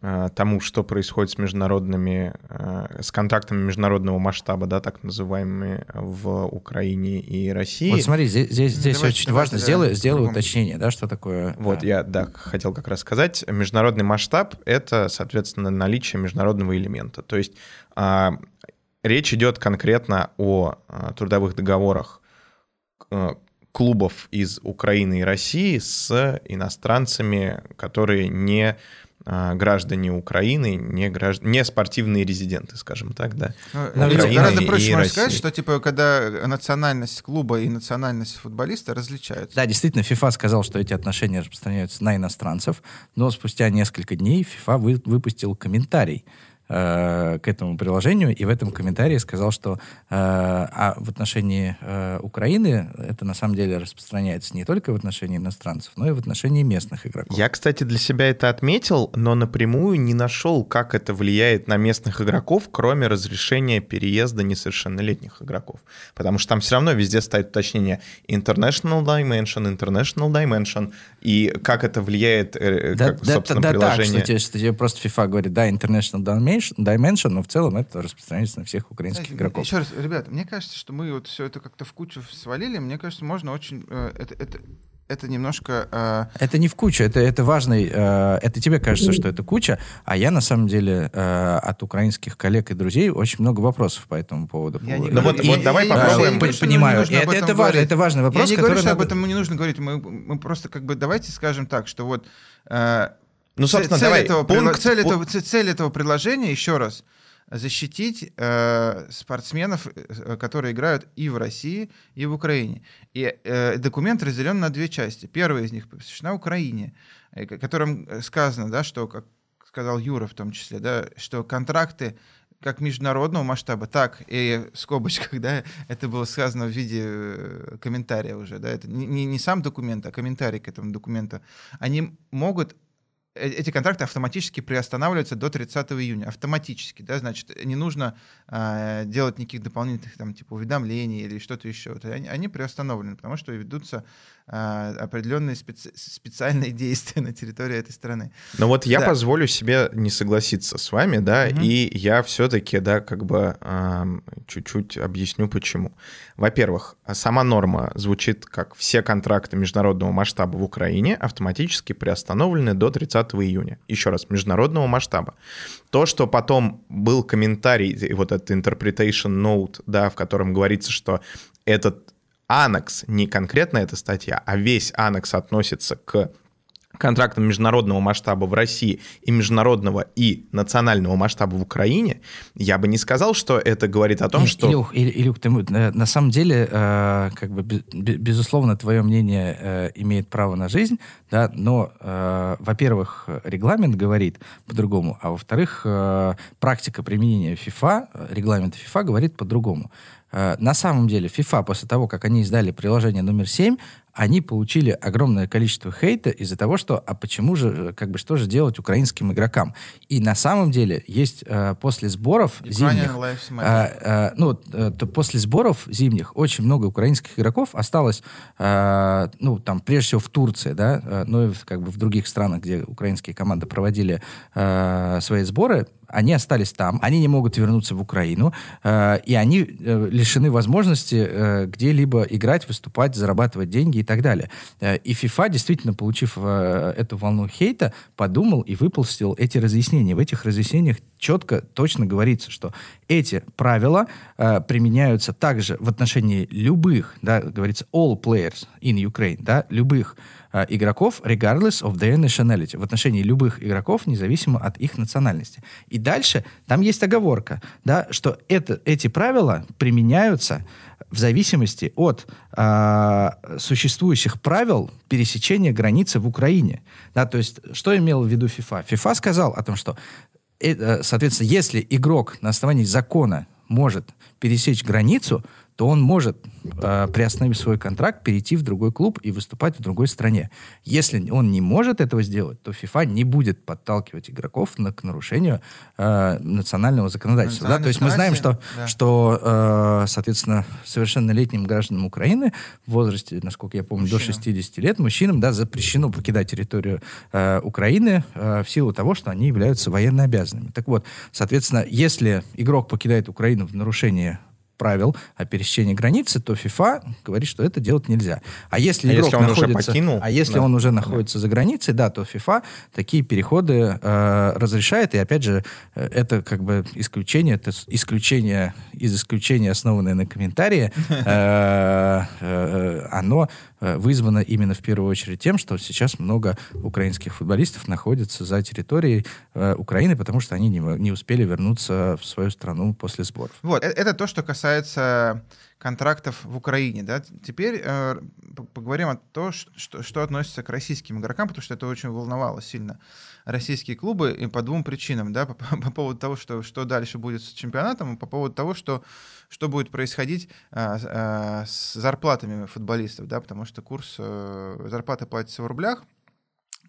тому, что происходит с международными, э, с контактами международного масштаба, да, так называемыми в Украине и России. Вот смотри, здесь, здесь, здесь давай, очень давай, важно, сделай, сделай уточнение, да, что такое... Вот, я, да, хотел как раз сказать. Международный масштаб — это, соответственно, наличие международного элемента. То есть а, речь идет конкретно о а, трудовых договорах клубов из Украины и России с иностранцами, которые не граждане Украины, не, гражд... не спортивные резиденты, скажем так, да. Ну, гораздо проще можно сказать, что типа когда национальность клуба и национальность футболиста различаются. Да, действительно, ФИФА сказал, что эти отношения распространяются на иностранцев, но спустя несколько дней ФИФА вы, выпустил комментарий, Э, к этому приложению, и в этом комментарии сказал, что э, а в отношении э, Украины это на самом деле распространяется не только в отношении иностранцев, но и в отношении местных игроков. Я, кстати, для себя это отметил, но напрямую не нашел, как это влияет на местных игроков, кроме разрешения переезда несовершеннолетних игроков. Потому что там все равно везде стоит уточнение International Dimension, International Dimension, и как это влияет, да, как, да, собственно, да, приложение. Да, так, что, тебе просто FIFA говорит, да, International Dimension, Dimension, но в целом это распространяется на всех украинских Знаете, игроков. Еще раз, ребят, мне кажется, что мы вот все это как-то в кучу свалили. Мне кажется, можно очень... Э, это, это, это немножко... Э... Это не в кучу, это, это важный... Э, это тебе кажется, что это куча, а я, на самом деле, э, от украинских коллег и друзей очень много вопросов по этому поводу. Я не ну вот, и, вот давай и, попробуем... Я, понимаю, это, это, важно, это важный вопрос, Я не говорю, что об этом не нужно говорить. Мы, мы просто как бы давайте скажем так, что вот... Э, ну, собственно, цель, давай, этого, пункт... цель, этого, цель этого предложения, еще раз, защитить э, спортсменов, э, которые играют и в России, и в Украине. И э, документ разделен на две части. Первая из них посвящена Украине, э, которым сказано, да, что, как сказал Юра в том числе, да, что контракты как международного масштаба, так и в скобочках, да, это было сказано в виде э, комментария уже, да, это не, не сам документ, а комментарий к этому документу, они могут Э, эти контракты автоматически приостанавливаются до 30 июня. Автоматически, да, значит, не нужно э, делать никаких дополнительных там типа уведомлений или что-то еще. Вот они, они приостановлены, потому что ведутся э, определенные специ- специальные действия на территории этой страны. Но вот я да. позволю себе не согласиться с вами, да, угу. и я все-таки, да, как бы э, чуть-чуть объясню почему. Во-первых, сама норма звучит как все контракты международного масштаба в Украине автоматически приостановлены до 30 июня. Еще раз, международного масштаба. То, что потом был комментарий, вот этот interpretation note, да, в котором говорится, что этот анекс, не конкретно эта статья, а весь анекс относится к контрактам международного масштаба в России и международного и национального масштаба в Украине, я бы не сказал, что это говорит о том, и, что... Илюх, Илюх, ты, э, на самом деле, э, как бы, безусловно, твое мнение э, имеет право на жизнь, да, но, э, во-первых, регламент говорит по-другому, а во-вторых, э, практика применения FIFA, регламента FIFA говорит по-другому. Э, на самом деле, FIFA после того, как они издали приложение номер 7, они получили огромное количество хейта из-за того, что а почему же, как бы, что же делать украинским игрокам? И на самом деле есть э, после сборов зимних, э, э, ну, э, то после сборов зимних очень много украинских игроков осталось, э, ну, там, прежде всего в Турции, да, э, ну, и как бы в других странах, где украинские команды проводили э, свои сборы, они остались там, они не могут вернуться в Украину, э, и они э, лишены возможности э, где-либо играть, выступать, зарабатывать деньги и так далее. Э, и FIFA, действительно, получив э, эту волну хейта, подумал и выпустил эти разъяснения. В этих разъяснениях четко, точно говорится, что эти правила э, применяются также в отношении любых, да, говорится, all players in Ukraine, да, любых игроков, regardless of their nationality, в отношении любых игроков, независимо от их национальности. И дальше там есть оговорка, да, что это, эти правила применяются в зависимости от э, существующих правил пересечения границы в Украине. Да, то есть, что имел в виду ФИФА? ФИФА сказал о том, что Э, соответственно, если игрок на основании закона может пересечь границу, то он может, э, приостановив свой контракт, перейти в другой клуб и выступать в другой стране. Если он не может этого сделать, то FIFA не будет подталкивать игроков на, к нарушению э, национального законодательства. Да? То есть мы знаем, что, да. что э, соответственно, совершеннолетним гражданам Украины в возрасте, насколько я помню, Мужчина. до 60 лет, мужчинам да, запрещено покидать территорию э, Украины э, в силу того, что они являются военно обязанными. Так вот, соответственно, если игрок покидает Украину в нарушение правил о пересечении границы, то FIFA говорит, что это делать нельзя. А если а игрок если он находится, уже покинул, а если да. он уже находится да. за границей, да, то FIFA такие переходы э, разрешает. И опять же, э, это как бы исключение, это исключение из исключения, основанное на комментарии, э, э, оно вызвано именно в первую очередь тем, что сейчас много украинских футболистов находятся за территорией Украины, потому что они не успели вернуться в свою страну после сборов. Вот, это то, что касается контрактов в Украине. Да? Теперь э, поговорим о том, что, что относится к российским игрокам, потому что это очень волновало сильно российские клубы и по двум причинам. Да? По, по поводу того, что, что дальше будет с чемпионатом, и по поводу того, что, что будет происходить а, а, с зарплатами футболистов, да? потому что курс а, зарплаты платится в рублях,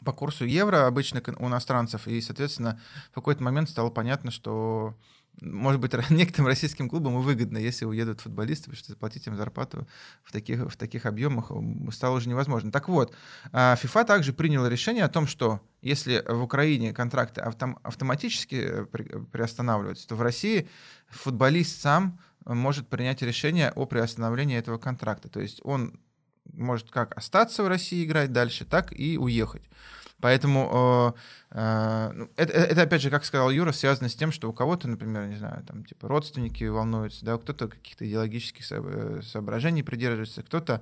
по курсу евро обычно у иностранцев, и, соответственно, в какой-то момент стало понятно, что может быть, некоторым российским клубам и выгодно, если уедут футболисты, потому что заплатить им зарплату в таких, в таких объемах стало уже невозможно. Так вот, FIFA а, также приняла решение о том, что если в Украине контракты автом, автоматически э, приостанавливаются, то в России футболист сам может принять решение о приостановлении этого контракта. То есть он может как остаться в России играть дальше, так и уехать. Поэтому э, э, ну, это, это, опять же, как сказал Юра, связано с тем, что у кого-то, например, не знаю, там, типа, родственники волнуются, да, кто-то каких-то идеологических соображений придерживается, кто-то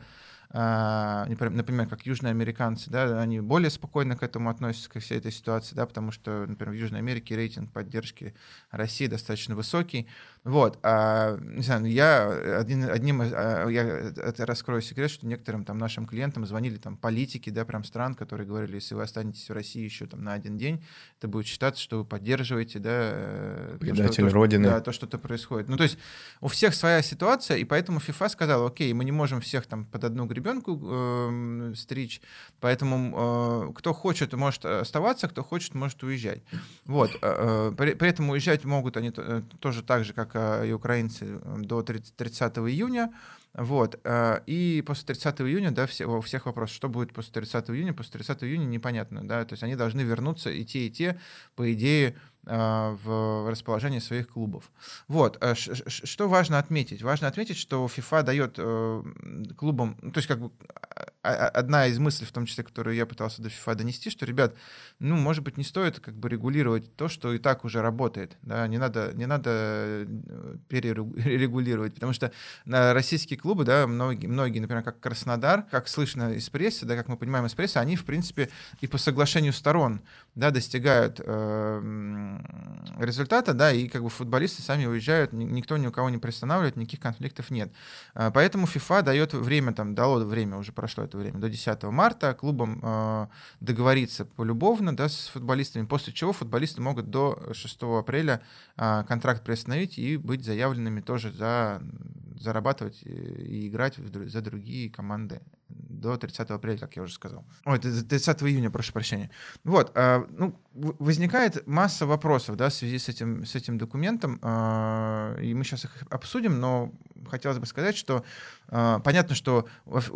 например, как южноамериканцы, да, они более спокойно к этому относятся, ко всей этой ситуации, да, потому что, например, в Южной Америке рейтинг поддержки России достаточно высокий. Вот, а, не знаю, ну, я один, одним, а, я это раскрою секрет, что некоторым там нашим клиентам звонили там политики, да, прям стран, которые говорили, если вы останетесь в России еще там на один день, это будет считаться, что вы поддерживаете, да, э, Предатель то, что, Родины. Да, то, что-то происходит. Ну, то есть у всех своя ситуация, и поэтому ФИФА сказала, окей, мы не можем всех там под одну ребенку э, стричь, поэтому э, кто хочет, может оставаться, кто хочет, может уезжать. Вот. Э, э при, при этом уезжать могут они э, тоже так же, как и украинцы, до 30, 30 июня. Вот. И после 30 июня, да, все, у всех вопрос, что будет после 30 июня. После 30 июня непонятно, да, то есть они должны вернуться и те, и те, по идее, в расположении своих клубов. Вот. Что важно отметить? Важно отметить, что FIFA дает э, клубам, ну, то есть как бы одна из мыслей, в том числе, которую я пытался до FIFA донести, что, ребят, ну, может быть, не стоит как бы регулировать то, что и так уже работает, да, не надо, не надо э, перерегулировать, потому что на российские клубы, да, многие, многие, например, как Краснодар, как слышно из прессы, да, как мы понимаем из прессы, они, в принципе, и по соглашению сторон, да, достигают э, результата, да, и как бы футболисты сами уезжают, никто ни у кого не приостанавливает, никаких конфликтов нет. А, поэтому FIFA дает время, там, дало время, уже прошло это время, до 10 марта клубам э, договориться полюбовно, да, с футболистами, после чего футболисты могут до 6 апреля э, контракт приостановить и быть заявленными тоже за зарабатывать и играть за другие команды до 30 апреля, как я уже сказал. Ой, 30 июня, прошу прощения. Вот, а, ну, возникает масса вопросов, да, в связи с этим, с этим документом, а, и мы сейчас их обсудим, но хотелось бы сказать, что а, понятно, что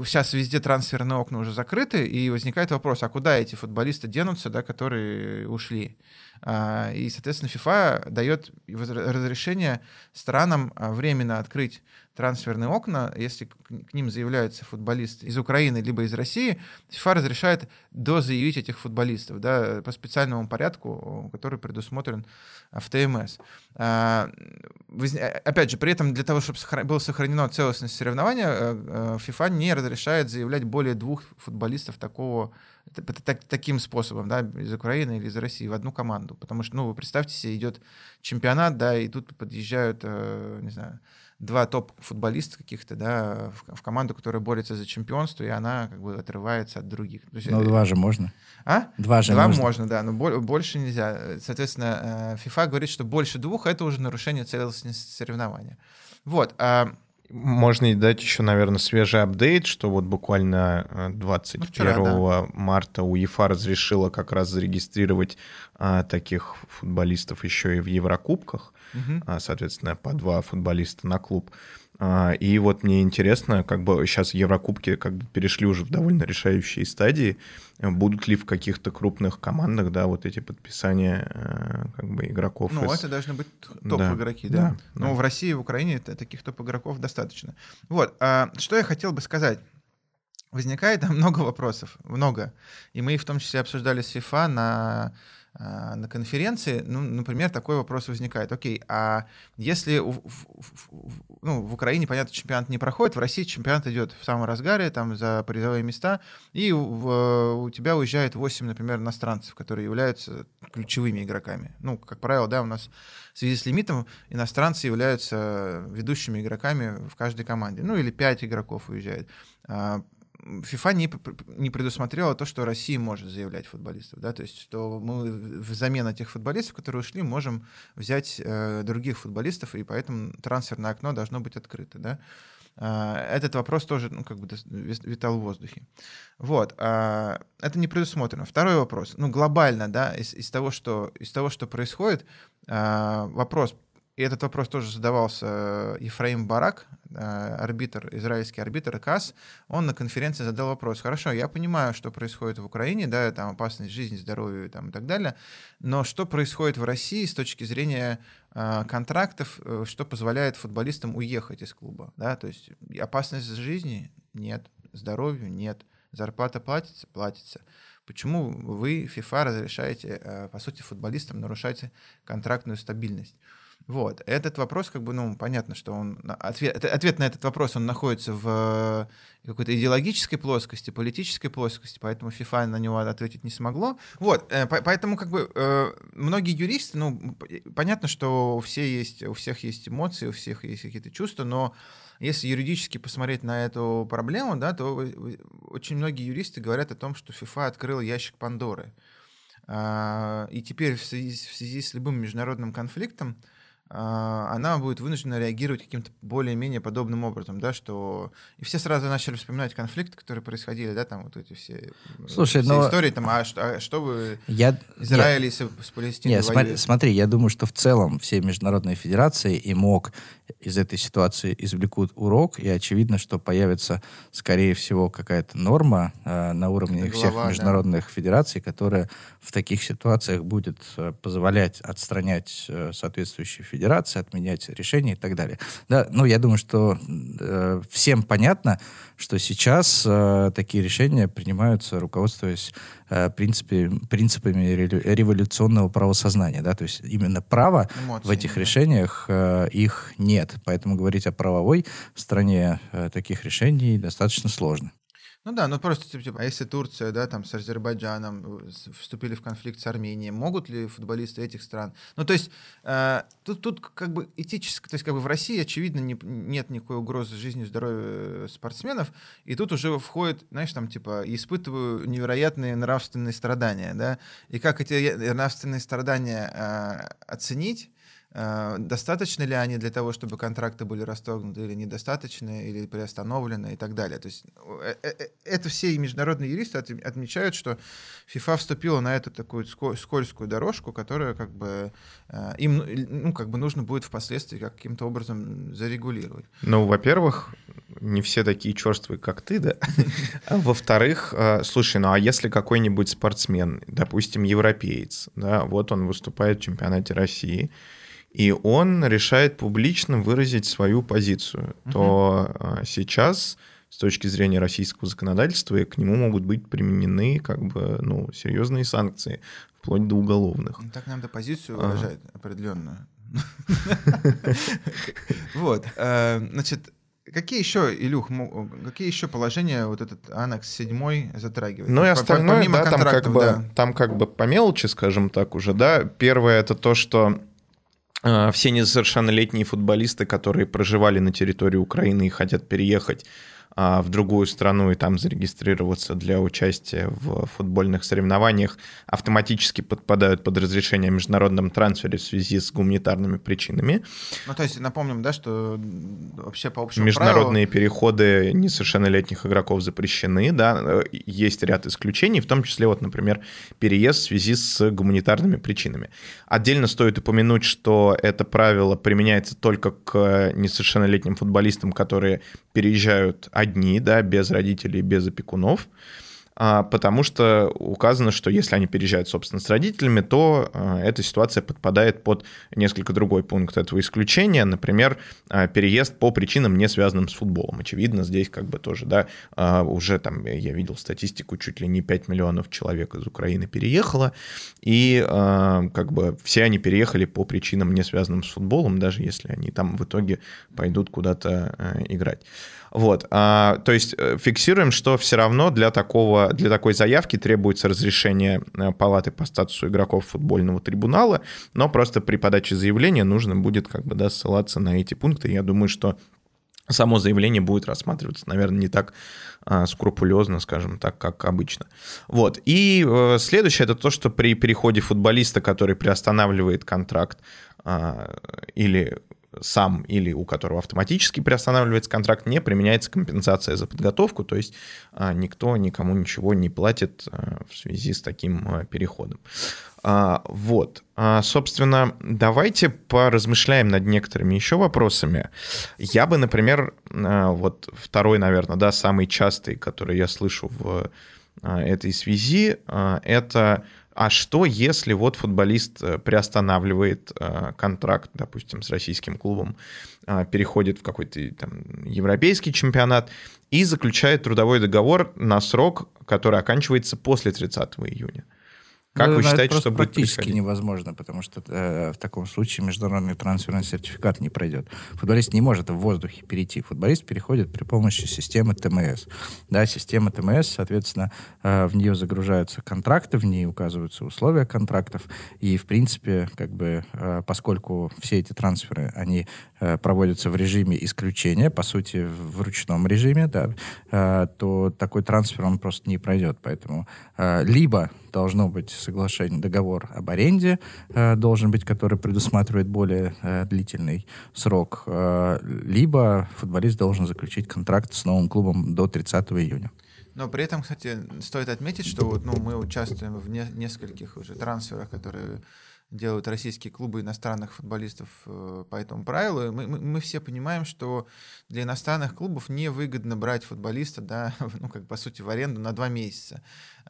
сейчас везде трансферные окна уже закрыты, и возникает вопрос, а куда эти футболисты денутся, да, которые ушли? И, соответственно, FIFA дает разрешение странам временно открыть трансферные окна, если к ним заявляются футболисты из Украины либо из России, ФИФА разрешает дозаявить этих футболистов да, по специальному порядку, который предусмотрен в ТМС. А, опять же, при этом для того, чтобы было сохранено целостность соревнования, э, э, ФИФА не разрешает заявлять более двух футболистов такого таким способом, да, из Украины или из России в одну команду. Потому что, ну, вы представьте себе, идет чемпионат, да, и тут подъезжают, э, не знаю, два топ-футболиста каких-то, да, в, в команду, которая борется за чемпионство, и она как бы отрывается от других. То есть, ну, два же можно. А? Два же Два можно, можно да, но больше нельзя. Соответственно, э, FIFA говорит, что больше двух — это уже нарушение целостности соревнования. Вот. А можно и дать еще, наверное, свежий апдейт, что вот буквально 21 э, Вчера, да. марта УЕФА разрешила как раз зарегистрировать а, таких футболистов еще и в Еврокубках, угу. соответственно, по два футболиста на клуб. А, и вот мне интересно, как бы сейчас Еврокубки как бы перешли уже в довольно решающие стадии. Будут ли в каких-то крупных командах, да, вот эти подписания э, как бы игроков? Ну, из... это должны быть топ-игроки, да. да. да Но да. в России и в Украине таких топ-игроков достаточно. Вот, а что я хотел бы сказать. Возникает много вопросов, много. И мы их в том числе обсуждали с FIFA на на конференции, ну, например, такой вопрос возникает. Окей, а если в, в, в, ну, в Украине, понятно, чемпионат не проходит, в России чемпионат идет в самом разгаре, там за призовые места, и в, у тебя уезжает 8, например, иностранцев, которые являются ключевыми игроками. Ну, как правило, да, у нас в связи с лимитом иностранцы являются ведущими игроками в каждой команде. Ну, или 5 игроков уезжает. А, FIFA не, не предусмотрела то, что Россия может заявлять футболистов, да, то есть что мы взамен этих футболистов, которые ушли, можем взять э, других футболистов, и поэтому трансферное окно должно быть открыто, да. Э, этот вопрос тоже, ну, как бы витал в воздухе. Вот, э, это не предусмотрено. Второй вопрос, ну, глобально, да, из, из того, что из того, что происходит, э, вопрос и этот вопрос тоже задавался э, Ефраим Барак, э, арбитр, израильский арбитр КАС. Он на конференции задал вопрос. Хорошо, я понимаю, что происходит в Украине, да, там опасность жизни, здоровья там, и так далее, но что происходит в России с точки зрения э, контрактов, что позволяет футболистам уехать из клуба, да, то есть опасность жизни нет, здоровью нет, зарплата платится, платится. Почему вы, ФИФА, разрешаете, по сути, футболистам нарушать контрактную стабильность? Вот. Этот вопрос, как бы, ну, понятно, что он... Ответ, ответ на этот вопрос, он находится в э, какой-то идеологической плоскости, политической плоскости, поэтому FIFA на него ответить не смогло. Вот, э, поэтому, как бы, э, многие юристы, ну, понятно, что все есть, у всех есть эмоции, у всех есть какие-то чувства, но если юридически посмотреть на эту проблему, да, то очень многие юристы говорят о том, что FIFA открыл ящик Пандоры. А, и теперь в связи, в связи с любым международным конфликтом она будет вынуждена реагировать каким-то более-менее подобным образом, да, что... И все сразу начали вспоминать конфликты, которые происходили, да, там вот эти все, Слушай, все но... истории, там, а что, а что вы, я... Израиль я... с, с Палестиной Нет, смотри, смотри, я думаю, что в целом все международные федерации и МОК из этой ситуации извлекут урок, и очевидно, что появится, скорее всего, какая-то норма э, на уровне Глава, всех международных да. федераций, которая в таких ситуациях будет э, позволять отстранять э, соответствующие федерации, отменять решения и так далее. Да, ну, я думаю, что э, всем понятно, что сейчас э, такие решения принимаются, руководствуясь э, принципе, принципами революционного правосознания. Да? То есть именно право Эмоции, в этих да. решениях э, их нет. Поэтому говорить о правовой стране э, таких решений достаточно сложно. Ну да, ну просто типа, а если Турция, да, там с Азербайджаном э, вступили в конфликт с Арменией, могут ли футболисты этих стран? Ну то есть э, тут, тут как бы этически, то есть как бы в России, очевидно, не, нет никакой угрозы жизни и здоровью спортсменов, и тут уже входит, знаешь, там типа, испытываю невероятные нравственные страдания, да, и как эти нравственные страдания э, оценить, Э, достаточно ли они для того, чтобы контракты были расторгнуты или недостаточно, или приостановлены и так далее. То есть э, э, это все международные юристы отмечают, что ФИФА вступила на эту такую скользкую дорожку, которая как бы им ну, как бы нужно будет впоследствии каким-то образом зарегулировать. Ну, во-первых, не все такие черствые, как ты, да? А во-вторых, слушай, ну а если какой-нибудь спортсмен, допустим, европеец, да, вот он выступает в чемпионате России, и он решает публично выразить свою позицию, угу. то а, сейчас с точки зрения российского законодательства к нему могут быть применены как бы ну серьезные санкции вплоть до уголовных. Ну, так надо позицию выражать ага. определенную. Вот, э, значит, Какие еще, Илюх, какие еще положения вот этот аннекс 7 затрагивает? Ну и остальное, да, там как бы, да. там как бы по мелочи, скажем так уже, да. Первое это то, что а, все несовершеннолетние футболисты, которые проживали на территории Украины и хотят переехать, а, в другую страну и там зарегистрироваться для участия в футбольных соревнованиях, автоматически подпадают под разрешение о международном трансфере в связи с гуманитарными причинами. Ну, то есть напомним, да, что вообще по общему Международные правилу... переходы несовершеннолетних игроков запрещены, да, есть ряд исключений, в том числе, вот, например, переезд в связи с гуманитарными причинами. Отдельно стоит упомянуть, что это правило применяется только к несовершеннолетним футболистам, которые переезжают одни, да, без родителей, без опекунов. А, потому что указано, что если они переезжают, собственно, с родителями, то а, эта ситуация подпадает под несколько другой пункт этого исключения, например, а, переезд по причинам, не связанным с футболом. Очевидно, здесь как бы тоже, да, уже там, я видел статистику, чуть ли не 5 миллионов человек из Украины переехало, и как бы все они переехали по причинам, не связанным с футболом, даже если они там в итоге пойдут куда-то играть. Вот, а, то есть э, фиксируем, что все равно для такого, для такой заявки требуется разрешение э, палаты по статусу игроков футбольного трибунала, но просто при подаче заявления нужно будет как бы да, ссылаться на эти пункты. Я думаю, что само заявление будет рассматриваться, наверное, не так а, скрупулезно, скажем так, как обычно. Вот. И э, следующее это то, что при переходе футболиста, который приостанавливает контракт а, или сам или у которого автоматически приостанавливается контракт, не применяется компенсация за подготовку, то есть а, никто никому ничего не платит а, в связи с таким а, переходом. Вот. Собственно, давайте поразмышляем над некоторыми еще вопросами. Я бы, например, вот второй, наверное, да, самый частый, который я слышу в этой связи, это а что, если вот футболист э, приостанавливает э, контракт, допустим, с российским клубом, э, переходит в какой-то там европейский чемпионат и заключает трудовой договор на срок, который оканчивается после 30 июня? Как ну, вы считаете, что будет практически невозможно, потому что э, в таком случае международный трансферный сертификат не пройдет. Футболист не может в воздухе перейти. Футболист переходит при помощи системы ТМС. Да, система ТМС, соответственно, э, в нее загружаются контракты, в ней указываются условия контрактов, и, в принципе, как бы, э, поскольку все эти трансферы, они э, проводятся в режиме исключения, по сути, в ручном режиме, да, э, то такой трансфер, он просто не пройдет. Поэтому э, либо должно быть соглашение, договор об аренде э, должен быть, который предусматривает более э, длительный срок, э, либо футболист должен заключить контракт с новым клубом до 30 июня. Но при этом, кстати, стоит отметить, что вот, ну, мы участвуем в не, нескольких уже трансферах, которые делают российские клубы иностранных футболистов э, по этому правилу. Мы, мы, мы все понимаем, что для иностранных клубов невыгодно брать футболиста, да, ну, как по сути, в аренду на два месяца.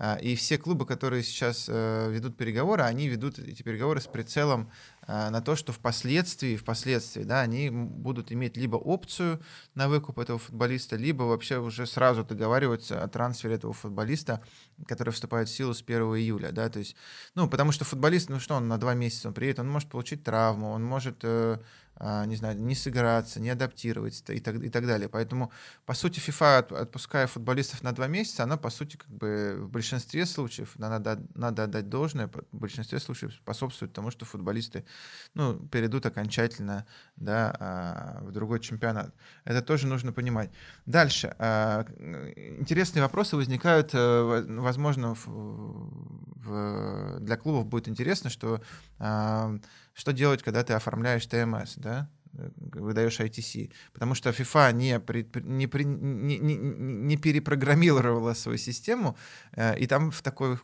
А, и все клубы, которые сейчас э, ведут переговоры, они ведут эти переговоры с прицелом а, на то, что впоследствии, впоследствии, да, они будут иметь либо опцию на выкуп этого футболиста, либо вообще уже сразу договариваются о трансфере этого футболиста, который вступает в силу с 1 июля, да, то есть, ну, потому что футболист, ну что, он на два месяца он приедет, он может получить травму, он может э, не знаю, не сыграться, не адаптироваться и так, и так далее. Поэтому, по сути, FIFA, отпуская футболистов на два месяца, она, по сути, как бы в большинстве случаев, надо, надо отдать должное, в большинстве случаев способствует тому, что футболисты ну, перейдут окончательно да, а, в другой чемпионат. Это тоже нужно понимать. Дальше. А, интересные вопросы возникают, э, возможно, в, в, для клубов будет интересно, что что делать, когда ты оформляешь ТМС, да? выдаешь ITC, потому что FIFA не, при, не, при, не, не, не перепрограммировала свою систему, э, и там в такой,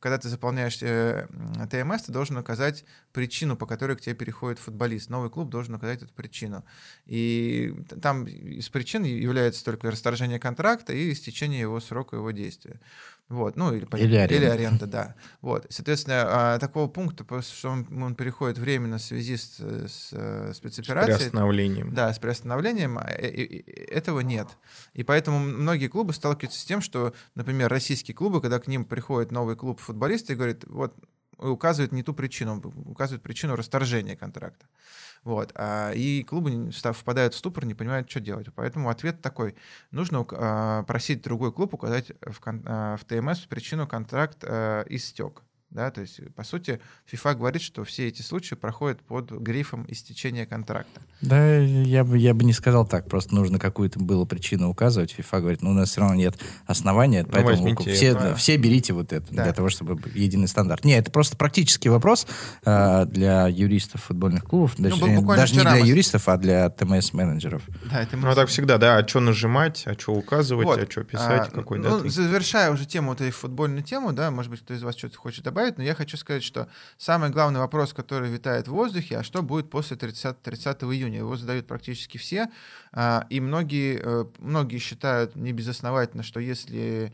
когда ты заполняешь э, ТМС, ты должен указать причину, по которой к тебе переходит футболист. Новый клуб должен указать эту причину. И там из причин является только расторжение контракта и истечение его срока его действия. Вот, ну, или, или, аренда. или аренда, да. Вот, соответственно, а, такого пункта, что он, он переходит временно в связи с, с, с спецоперацией. С приостановлением. Да, с приостановлением, а, этого нет. И поэтому многие клубы сталкиваются с тем, что, например, российские клубы, когда к ним приходит новый клуб футболиста и говорит, вот, указывает не ту причину, указывает причину расторжения контракта. Вот. А, и клубы впадают в ступор, не понимают, что делать. Поэтому ответ такой. Нужно а, просить другой клуб указать в, а, в ТМС причину контракт истек. Да, то есть, по сути, FIFA говорит, что все эти случаи проходят под грифом истечения контракта. Да, я бы, я бы не сказал так. Просто нужно какую-то было причину указывать. FIFA говорит, ну, у нас все равно нет основания, ну, поэтому все, это. все берите вот это да. для того, чтобы единый стандарт. Не, это просто практический вопрос э, для юристов футбольных клубов. Даже, ну, даже не для юристов, а для ТМС-менеджеров. Да, это ну, так всегда, да. А что нажимать, а что указывать, вот. а что писать, а, какой ну, даты. Завершая уже тему, вот эту футбольную тему, да, может быть, кто из вас что-то хочет добавить, добавить, но я хочу сказать, что самый главный вопрос, который витает в воздухе, а что будет после 30, 30 июня? Его задают практически все, а, и многие, э, многие считают небезосновательно, что если,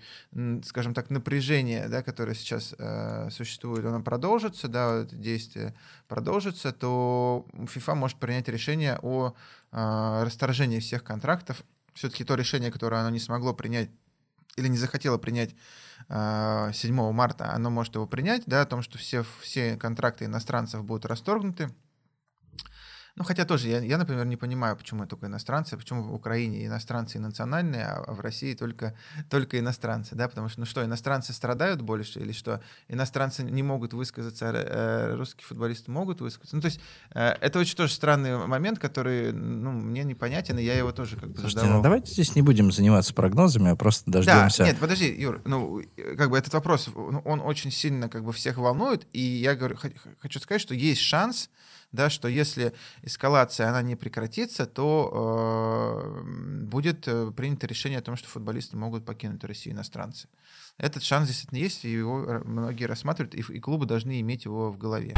скажем так, напряжение, да, которое сейчас э, существует, оно продолжится, да, это действие продолжится, то FIFA может принять решение о а, расторжении всех контрактов. Все-таки то решение, которое оно не смогло принять или не захотело принять 7 а, марта, оно может его принять, да, о том, что все, все контракты иностранцев будут расторгнуты. Ну, хотя тоже, я, я, например, не понимаю, почему только иностранцы, почему в Украине иностранцы и национальные, а в России только, только иностранцы, да, потому что, ну что, иностранцы страдают больше, или что, иностранцы не могут высказаться, а э, русские футболисты могут высказаться. Ну, то есть, э, это очень тоже странный момент, который, ну, мне непонятен, и я его тоже как бы Слушайте, задавал. ну давайте здесь не будем заниматься прогнозами, а просто дождемся. Да, нет, подожди, Юр, ну, как бы этот вопрос, он очень сильно как бы всех волнует, и я говорю, хочу сказать, что есть шанс, да, что если эскалация она не прекратится, то э, будет э, принято решение о том, что футболисты могут покинуть Россию иностранцы. Этот шанс действительно есть, и его многие рассматривают, и, и клубы должны иметь его в голове.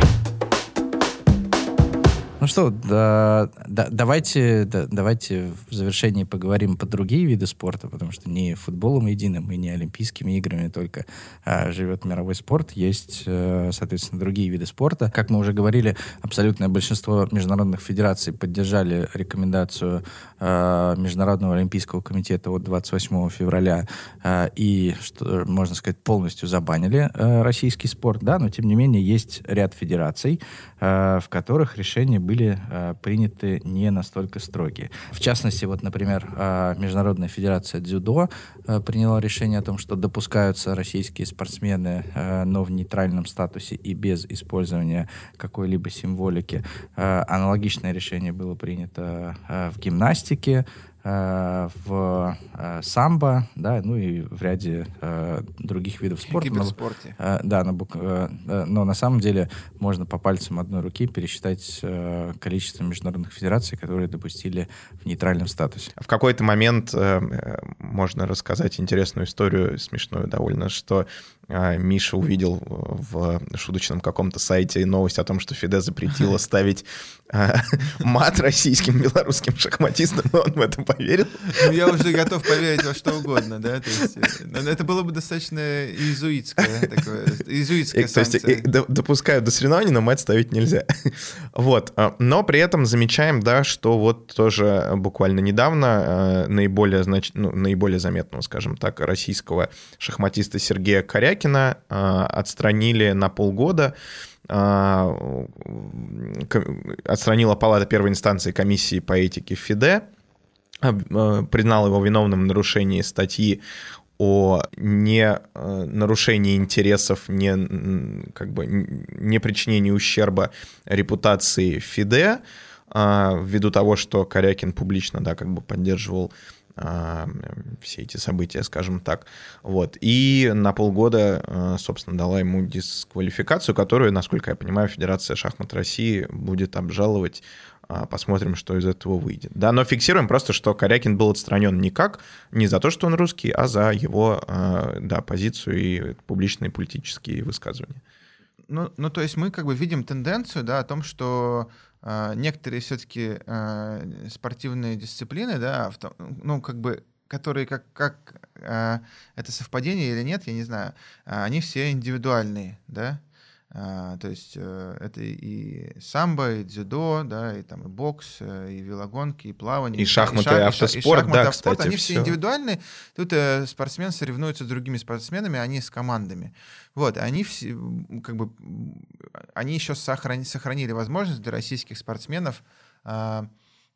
Ну что, да, да, давайте, да, давайте в завершении поговорим по другие виды спорта, потому что не футболом единым и не олимпийскими играми только а, живет мировой спорт. Есть, э, соответственно, другие виды спорта. Как мы уже говорили, абсолютное большинство международных федераций поддержали рекомендацию э, Международного олимпийского комитета от 28 февраля э, и, что, можно сказать, полностью забанили российский спорт. Да, но тем не менее есть ряд федераций, в которых решения были э, приняты не настолько строгие. В частности, вот, например, э, Международная федерация дзюдо э, приняла решение о том, что допускаются российские спортсмены, э, но в нейтральном статусе и без использования какой-либо символики. Э, аналогичное решение было принято э, в гимнастике, в э, самбо, да, ну и в ряде э, других видов спорта. Киберспорте. Но, э, да, но, э, но на самом деле можно по пальцам одной руки пересчитать э, количество международных федераций, которые допустили в нейтральном статусе. В какой-то момент э, можно рассказать интересную историю, смешную довольно, что э, Миша увидел в шуточном каком-то сайте новость о том, что Фиде запретила ставить э, мат российским белорусским шахматистам, но он в этом поверил. Ну, я уже готов поверить во что угодно, да, то есть э, это было бы достаточно иезуитское такое, иезуитская То есть допускают до соревнований, но мать ставить нельзя. Вот, а, но при этом замечаем, да, что вот тоже буквально недавно э, наиболее, значит, ну, наиболее заметного, скажем так, российского шахматиста Сергея Корякина э, отстранили на полгода отстранила палата первой инстанции комиссии по этике ФИДЕ Э, признал его виновным в нарушении статьи о не э, нарушении интересов, не, как бы, не причинении ущерба репутации ФИДЕ, а, ввиду того, что Корякин публично да, как бы поддерживал а, все эти события, скажем так. Вот. И на полгода, э, собственно, дала ему дисквалификацию, которую, насколько я понимаю, Федерация шахмат России будет обжаловать а, посмотрим, что из этого выйдет. Да, но фиксируем просто, что Корякин был отстранен никак, не за то, что он русский, а за его а, да, позицию и публичные политические высказывания. Ну, ну, то есть мы как бы видим тенденцию, да, о том, что некоторые все-таки э, спортивные дисциплины, да, ну, как бы которые как, как э, это совпадение или нет, я не знаю, они все индивидуальные, да, а, то есть э, это и самбо, и дзюдо, да, и там и бокс, э, и велогонки, и плавание. И шахматы, и, шах, и автоспорт, и шахматы, да, автоспорт, кстати, Они все, индивидуальные. Тут э, спортсмен соревнуется с другими спортсменами, они с командами. Вот, они все, как бы, они еще сохрани, сохранили возможность для российских спортсменов э,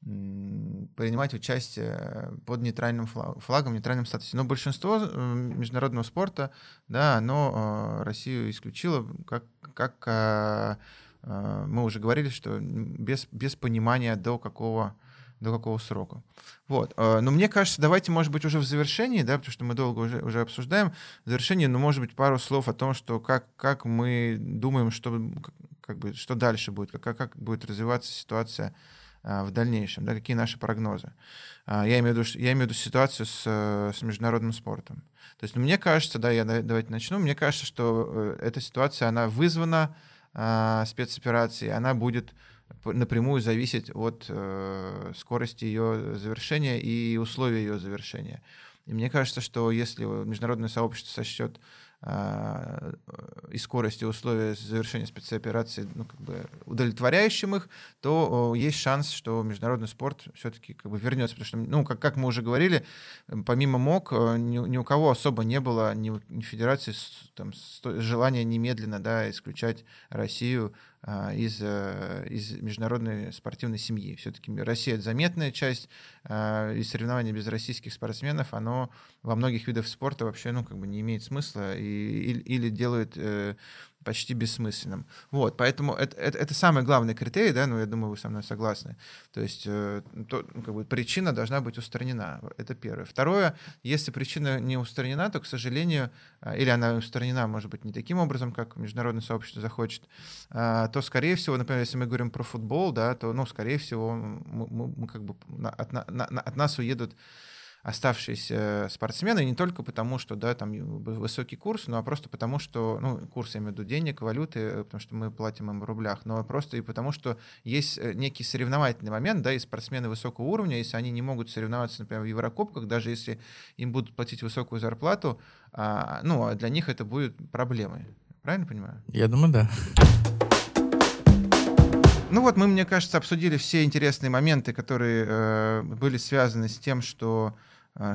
принимать участие под нейтральным флагом, нейтральным статусе. Но большинство международного спорта, да, оно Россию исключило, как, как мы уже говорили, что без, без понимания до какого до какого срока. Вот. А, но мне кажется, давайте, может быть, уже в завершении, да, потому что мы долго уже, уже обсуждаем, в завершении, ну, может быть, пару слов о том, что как, как мы думаем, что, как бы, что дальше будет, как, как будет развиваться ситуация а, в дальнейшем, да, какие наши прогнозы. А, я имею в виду, я имею в виду ситуацию с, с международным спортом. То есть, ну, мне кажется, да, я давайте начну, мне кажется, что э, эта ситуация, она вызвана спецоперацией, она будет напрямую зависеть от э, скорости ее завершения и условий ее завершения. И мне кажется, что если международное сообщество сочтет и скорость и условия завершения спецоперации ну, как бы удовлетворяющим их, то есть шанс, что международный спорт все-таки как бы вернется. Потому что, ну, как, как мы уже говорили, помимо МОК, э, ни, ни у кого особо не было, ни, ни федерации там, желания немедленно да, исключать Россию из, э, из международной спортивной семьи. Все-таки Россия — это заметная часть, а, и соревнование без российских спортсменов, оно во многих видах спорта вообще ну, как бы не имеет смысла и, или, или делает э, почти бессмысленным. Вот, поэтому это, это, это самый главный критерий, да, ну, я думаю, вы со мной согласны. То есть э, то, ну, как бы, причина должна быть устранена, это первое. Второе, если причина не устранена, то, к сожалению, э, или она устранена, может быть, не таким образом, как международное сообщество захочет, э, то, скорее всего, например, если мы говорим про футбол, да, то, ну, скорее всего, мы, мы, мы как бы от, на, от нас уедут оставшиеся спортсмены, не только потому, что да, там высокий курс, но а просто потому, что, ну, курс, я имею в виду денег, валюты, э, потому что мы платим им в рублях, но просто и потому, что есть э, некий соревновательный момент, да, и спортсмены высокого уровня, если они не могут соревноваться, например, в Еврокубках, даже если им будут платить высокую зарплату, а, ну, а для них это будет проблемой. Правильно понимаю? Я думаю, да. Ну вот мы, мне кажется, обсудили все интересные моменты, которые э, были связаны с тем, что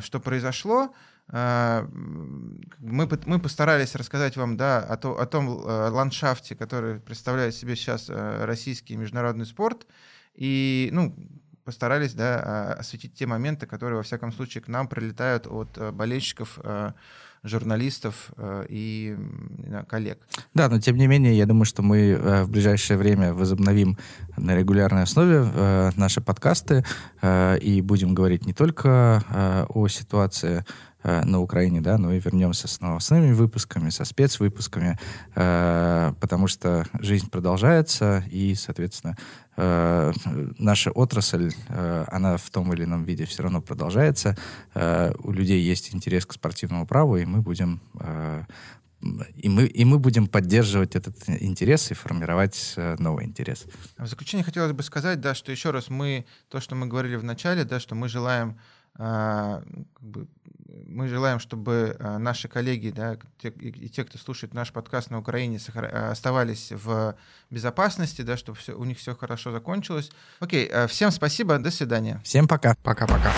что произошло. Э, мы, мы постарались рассказать вам да, о, то, о том э, ландшафте, который представляет себе сейчас российский международный спорт. И ну, постарались да, осветить те моменты, которые, во всяком случае, к нам прилетают от болельщиков журналистов э, и коллег. Да, но тем не менее, я думаю, что мы э, в ближайшее время возобновим на регулярной основе э, наши подкасты и будем говорить не только о ситуации на Украине, да, но и вернемся с новостными выпусками, со спецвыпусками, потому что жизнь продолжается, и, соответственно, э, наша отрасль, э, она в том или ином виде все равно продолжается. Э, у людей есть интерес к спортивному праву, и мы будем э, и мы, и мы будем поддерживать этот интерес и формировать э, новый интерес. В заключение хотелось бы сказать, да, что еще раз мы, то, что мы говорили в начале, да, что мы желаем э, мы желаем, чтобы э, наши коллеги да, и те, кто слушает наш подкаст на Украине, э, оставались в безопасности, да, чтобы все, у них все хорошо закончилось. Окей, всем спасибо, до свидания. Всем пока. Пока-пока.